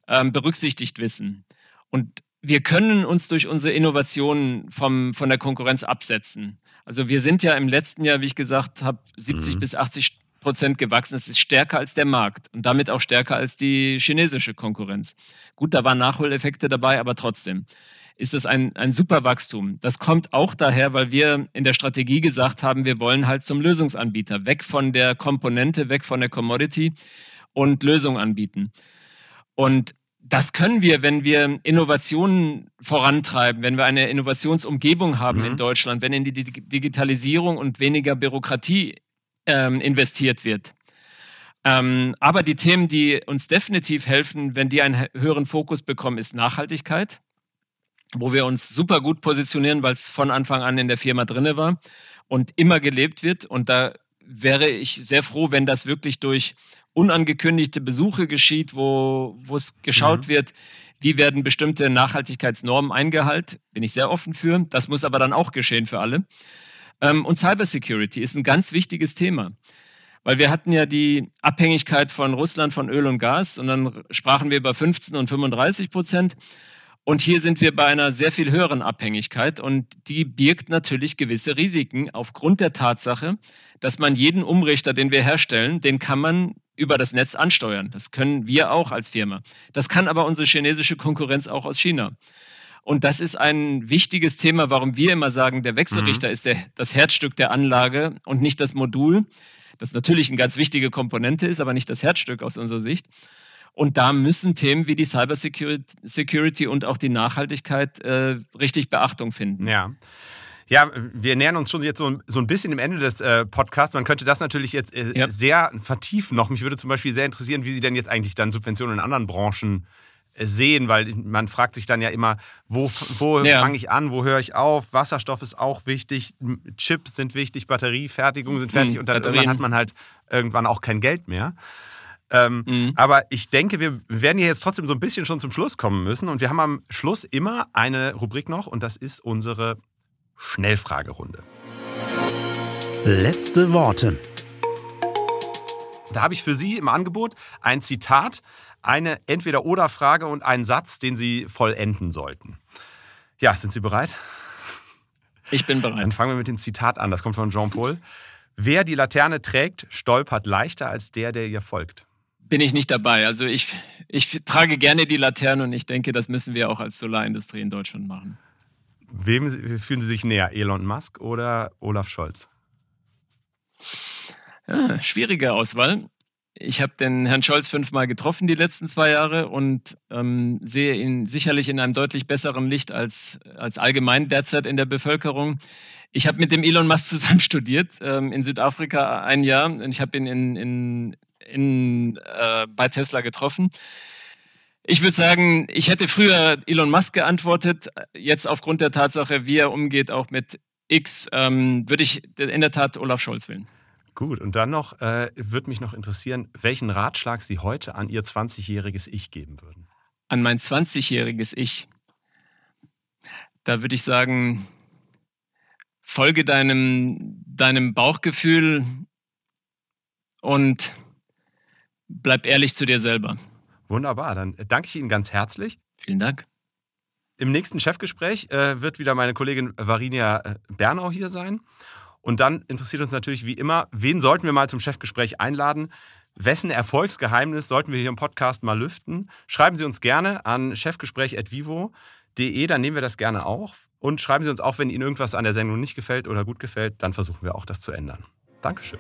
ähm, berücksichtigt wissen. Und wir können uns durch unsere Innovationen vom, von der Konkurrenz absetzen. Also wir sind ja im letzten Jahr, wie ich gesagt habe, 70 mhm. bis 80 Prozent gewachsen. Das ist stärker als der Markt und damit auch stärker als die chinesische Konkurrenz. Gut, da waren Nachholeffekte dabei, aber trotzdem ist das ein, ein super Wachstum. Das kommt auch daher, weil wir in der Strategie gesagt haben, wir wollen halt zum Lösungsanbieter, weg von der Komponente, weg von der Commodity und Lösung anbieten. Und das können wir, wenn wir Innovationen vorantreiben, wenn wir eine Innovationsumgebung haben mhm. in Deutschland, wenn in die Digitalisierung und weniger Bürokratie ähm, investiert wird. Ähm, aber die Themen, die uns definitiv helfen, wenn die einen höheren Fokus bekommen, ist Nachhaltigkeit wo wir uns super gut positionieren, weil es von Anfang an in der Firma drinne war und immer gelebt wird. Und da wäre ich sehr froh, wenn das wirklich durch unangekündigte Besuche geschieht, wo, wo es geschaut mhm. wird, wie werden bestimmte Nachhaltigkeitsnormen eingehalten. Bin ich sehr offen für. Das muss aber dann auch geschehen für alle. Ähm, und Cybersecurity ist ein ganz wichtiges Thema. Weil wir hatten ja die Abhängigkeit von Russland von Öl und Gas und dann sprachen wir über 15 und 35 Prozent. Und hier sind wir bei einer sehr viel höheren Abhängigkeit und die birgt natürlich gewisse Risiken aufgrund der Tatsache, dass man jeden Umrichter, den wir herstellen, den kann man über das Netz ansteuern. Das können wir auch als Firma. Das kann aber unsere chinesische Konkurrenz auch aus China. Und das ist ein wichtiges Thema, warum wir immer sagen, der Wechselrichter mhm. ist der, das Herzstück der Anlage und nicht das Modul. Das natürlich eine ganz wichtige Komponente ist, aber nicht das Herzstück aus unserer Sicht. Und da müssen Themen wie die Cybersecurity und auch die Nachhaltigkeit äh, richtig Beachtung finden. Ja. Ja, wir nähern uns schon jetzt so, so ein bisschen dem Ende des äh, Podcasts. Man könnte das natürlich jetzt äh, ja. sehr vertiefen noch. Mich würde zum Beispiel sehr interessieren, wie Sie denn jetzt eigentlich dann Subventionen in anderen Branchen äh, sehen, weil man fragt sich dann ja immer, wo, wo ja. fange ich an, wo höre ich auf? Wasserstoff ist auch wichtig, Chips sind wichtig, Batteriefertigung sind fertig hm, und dann irgendwann hat man halt irgendwann auch kein Geld mehr. Ähm, mhm. Aber ich denke, wir werden hier jetzt trotzdem so ein bisschen schon zum Schluss kommen müssen. Und wir haben am Schluss immer eine Rubrik noch und das ist unsere Schnellfragerunde. Letzte Worte. Da habe ich für Sie im Angebot ein Zitat, eine Entweder-Oder-Frage und einen Satz, den Sie vollenden sollten. Ja, sind Sie bereit? Ich bin bereit. Dann fangen wir mit dem Zitat an. Das kommt von Jean-Paul. Wer die Laterne trägt, stolpert leichter als der, der ihr folgt bin ich nicht dabei. Also ich, ich trage gerne die Laterne und ich denke, das müssen wir auch als Solarindustrie in Deutschland machen. Wem fühlen Sie sich näher, Elon Musk oder Olaf Scholz? Ja, schwierige Auswahl. Ich habe den Herrn Scholz fünfmal getroffen die letzten zwei Jahre und ähm, sehe ihn sicherlich in einem deutlich besseren Licht als, als allgemein derzeit in der Bevölkerung. Ich habe mit dem Elon Musk [laughs] zusammen studiert ähm, in Südafrika ein Jahr und ich habe ihn in, in in, äh, bei Tesla getroffen. Ich würde sagen, ich hätte früher Elon Musk geantwortet. Jetzt aufgrund der Tatsache, wie er umgeht, auch mit X, ähm, würde ich in der Tat Olaf Scholz wählen. Gut, und dann noch, äh, würde mich noch interessieren, welchen Ratschlag Sie heute an Ihr 20-jähriges Ich geben würden. An mein 20-jähriges Ich. Da würde ich sagen, folge deinem, deinem Bauchgefühl und bleib ehrlich zu dir selber. Wunderbar, dann danke ich Ihnen ganz herzlich. Vielen Dank. Im nächsten Chefgespräch äh, wird wieder meine Kollegin Varinia äh, Bernau hier sein. Und dann interessiert uns natürlich wie immer, wen sollten wir mal zum Chefgespräch einladen? Wessen Erfolgsgeheimnis sollten wir hier im Podcast mal lüften? Schreiben Sie uns gerne an chefgespräch.vivo.de, dann nehmen wir das gerne auch. Und schreiben Sie uns auch, wenn Ihnen irgendwas an der Sendung nicht gefällt oder gut gefällt, dann versuchen wir auch das zu ändern. Dankeschön.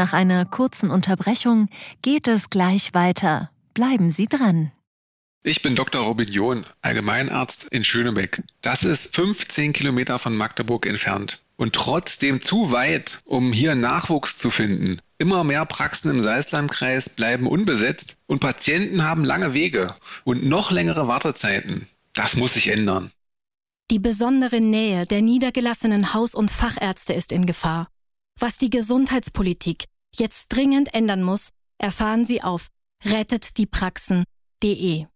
Nach einer kurzen Unterbrechung geht es gleich weiter. Bleiben Sie dran. Ich bin Dr. Robin John, Allgemeinarzt in Schönebeck. Das ist 15 Kilometer von Magdeburg entfernt und trotzdem zu weit, um hier Nachwuchs zu finden. Immer mehr Praxen im Salzlandkreis bleiben unbesetzt und Patienten haben lange Wege und noch längere Wartezeiten. Das muss sich ändern. Die besondere Nähe der niedergelassenen Haus- und Fachärzte ist in Gefahr. Was die Gesundheitspolitik jetzt dringend ändern muss, erfahren Sie auf rettetdiepraxen.de.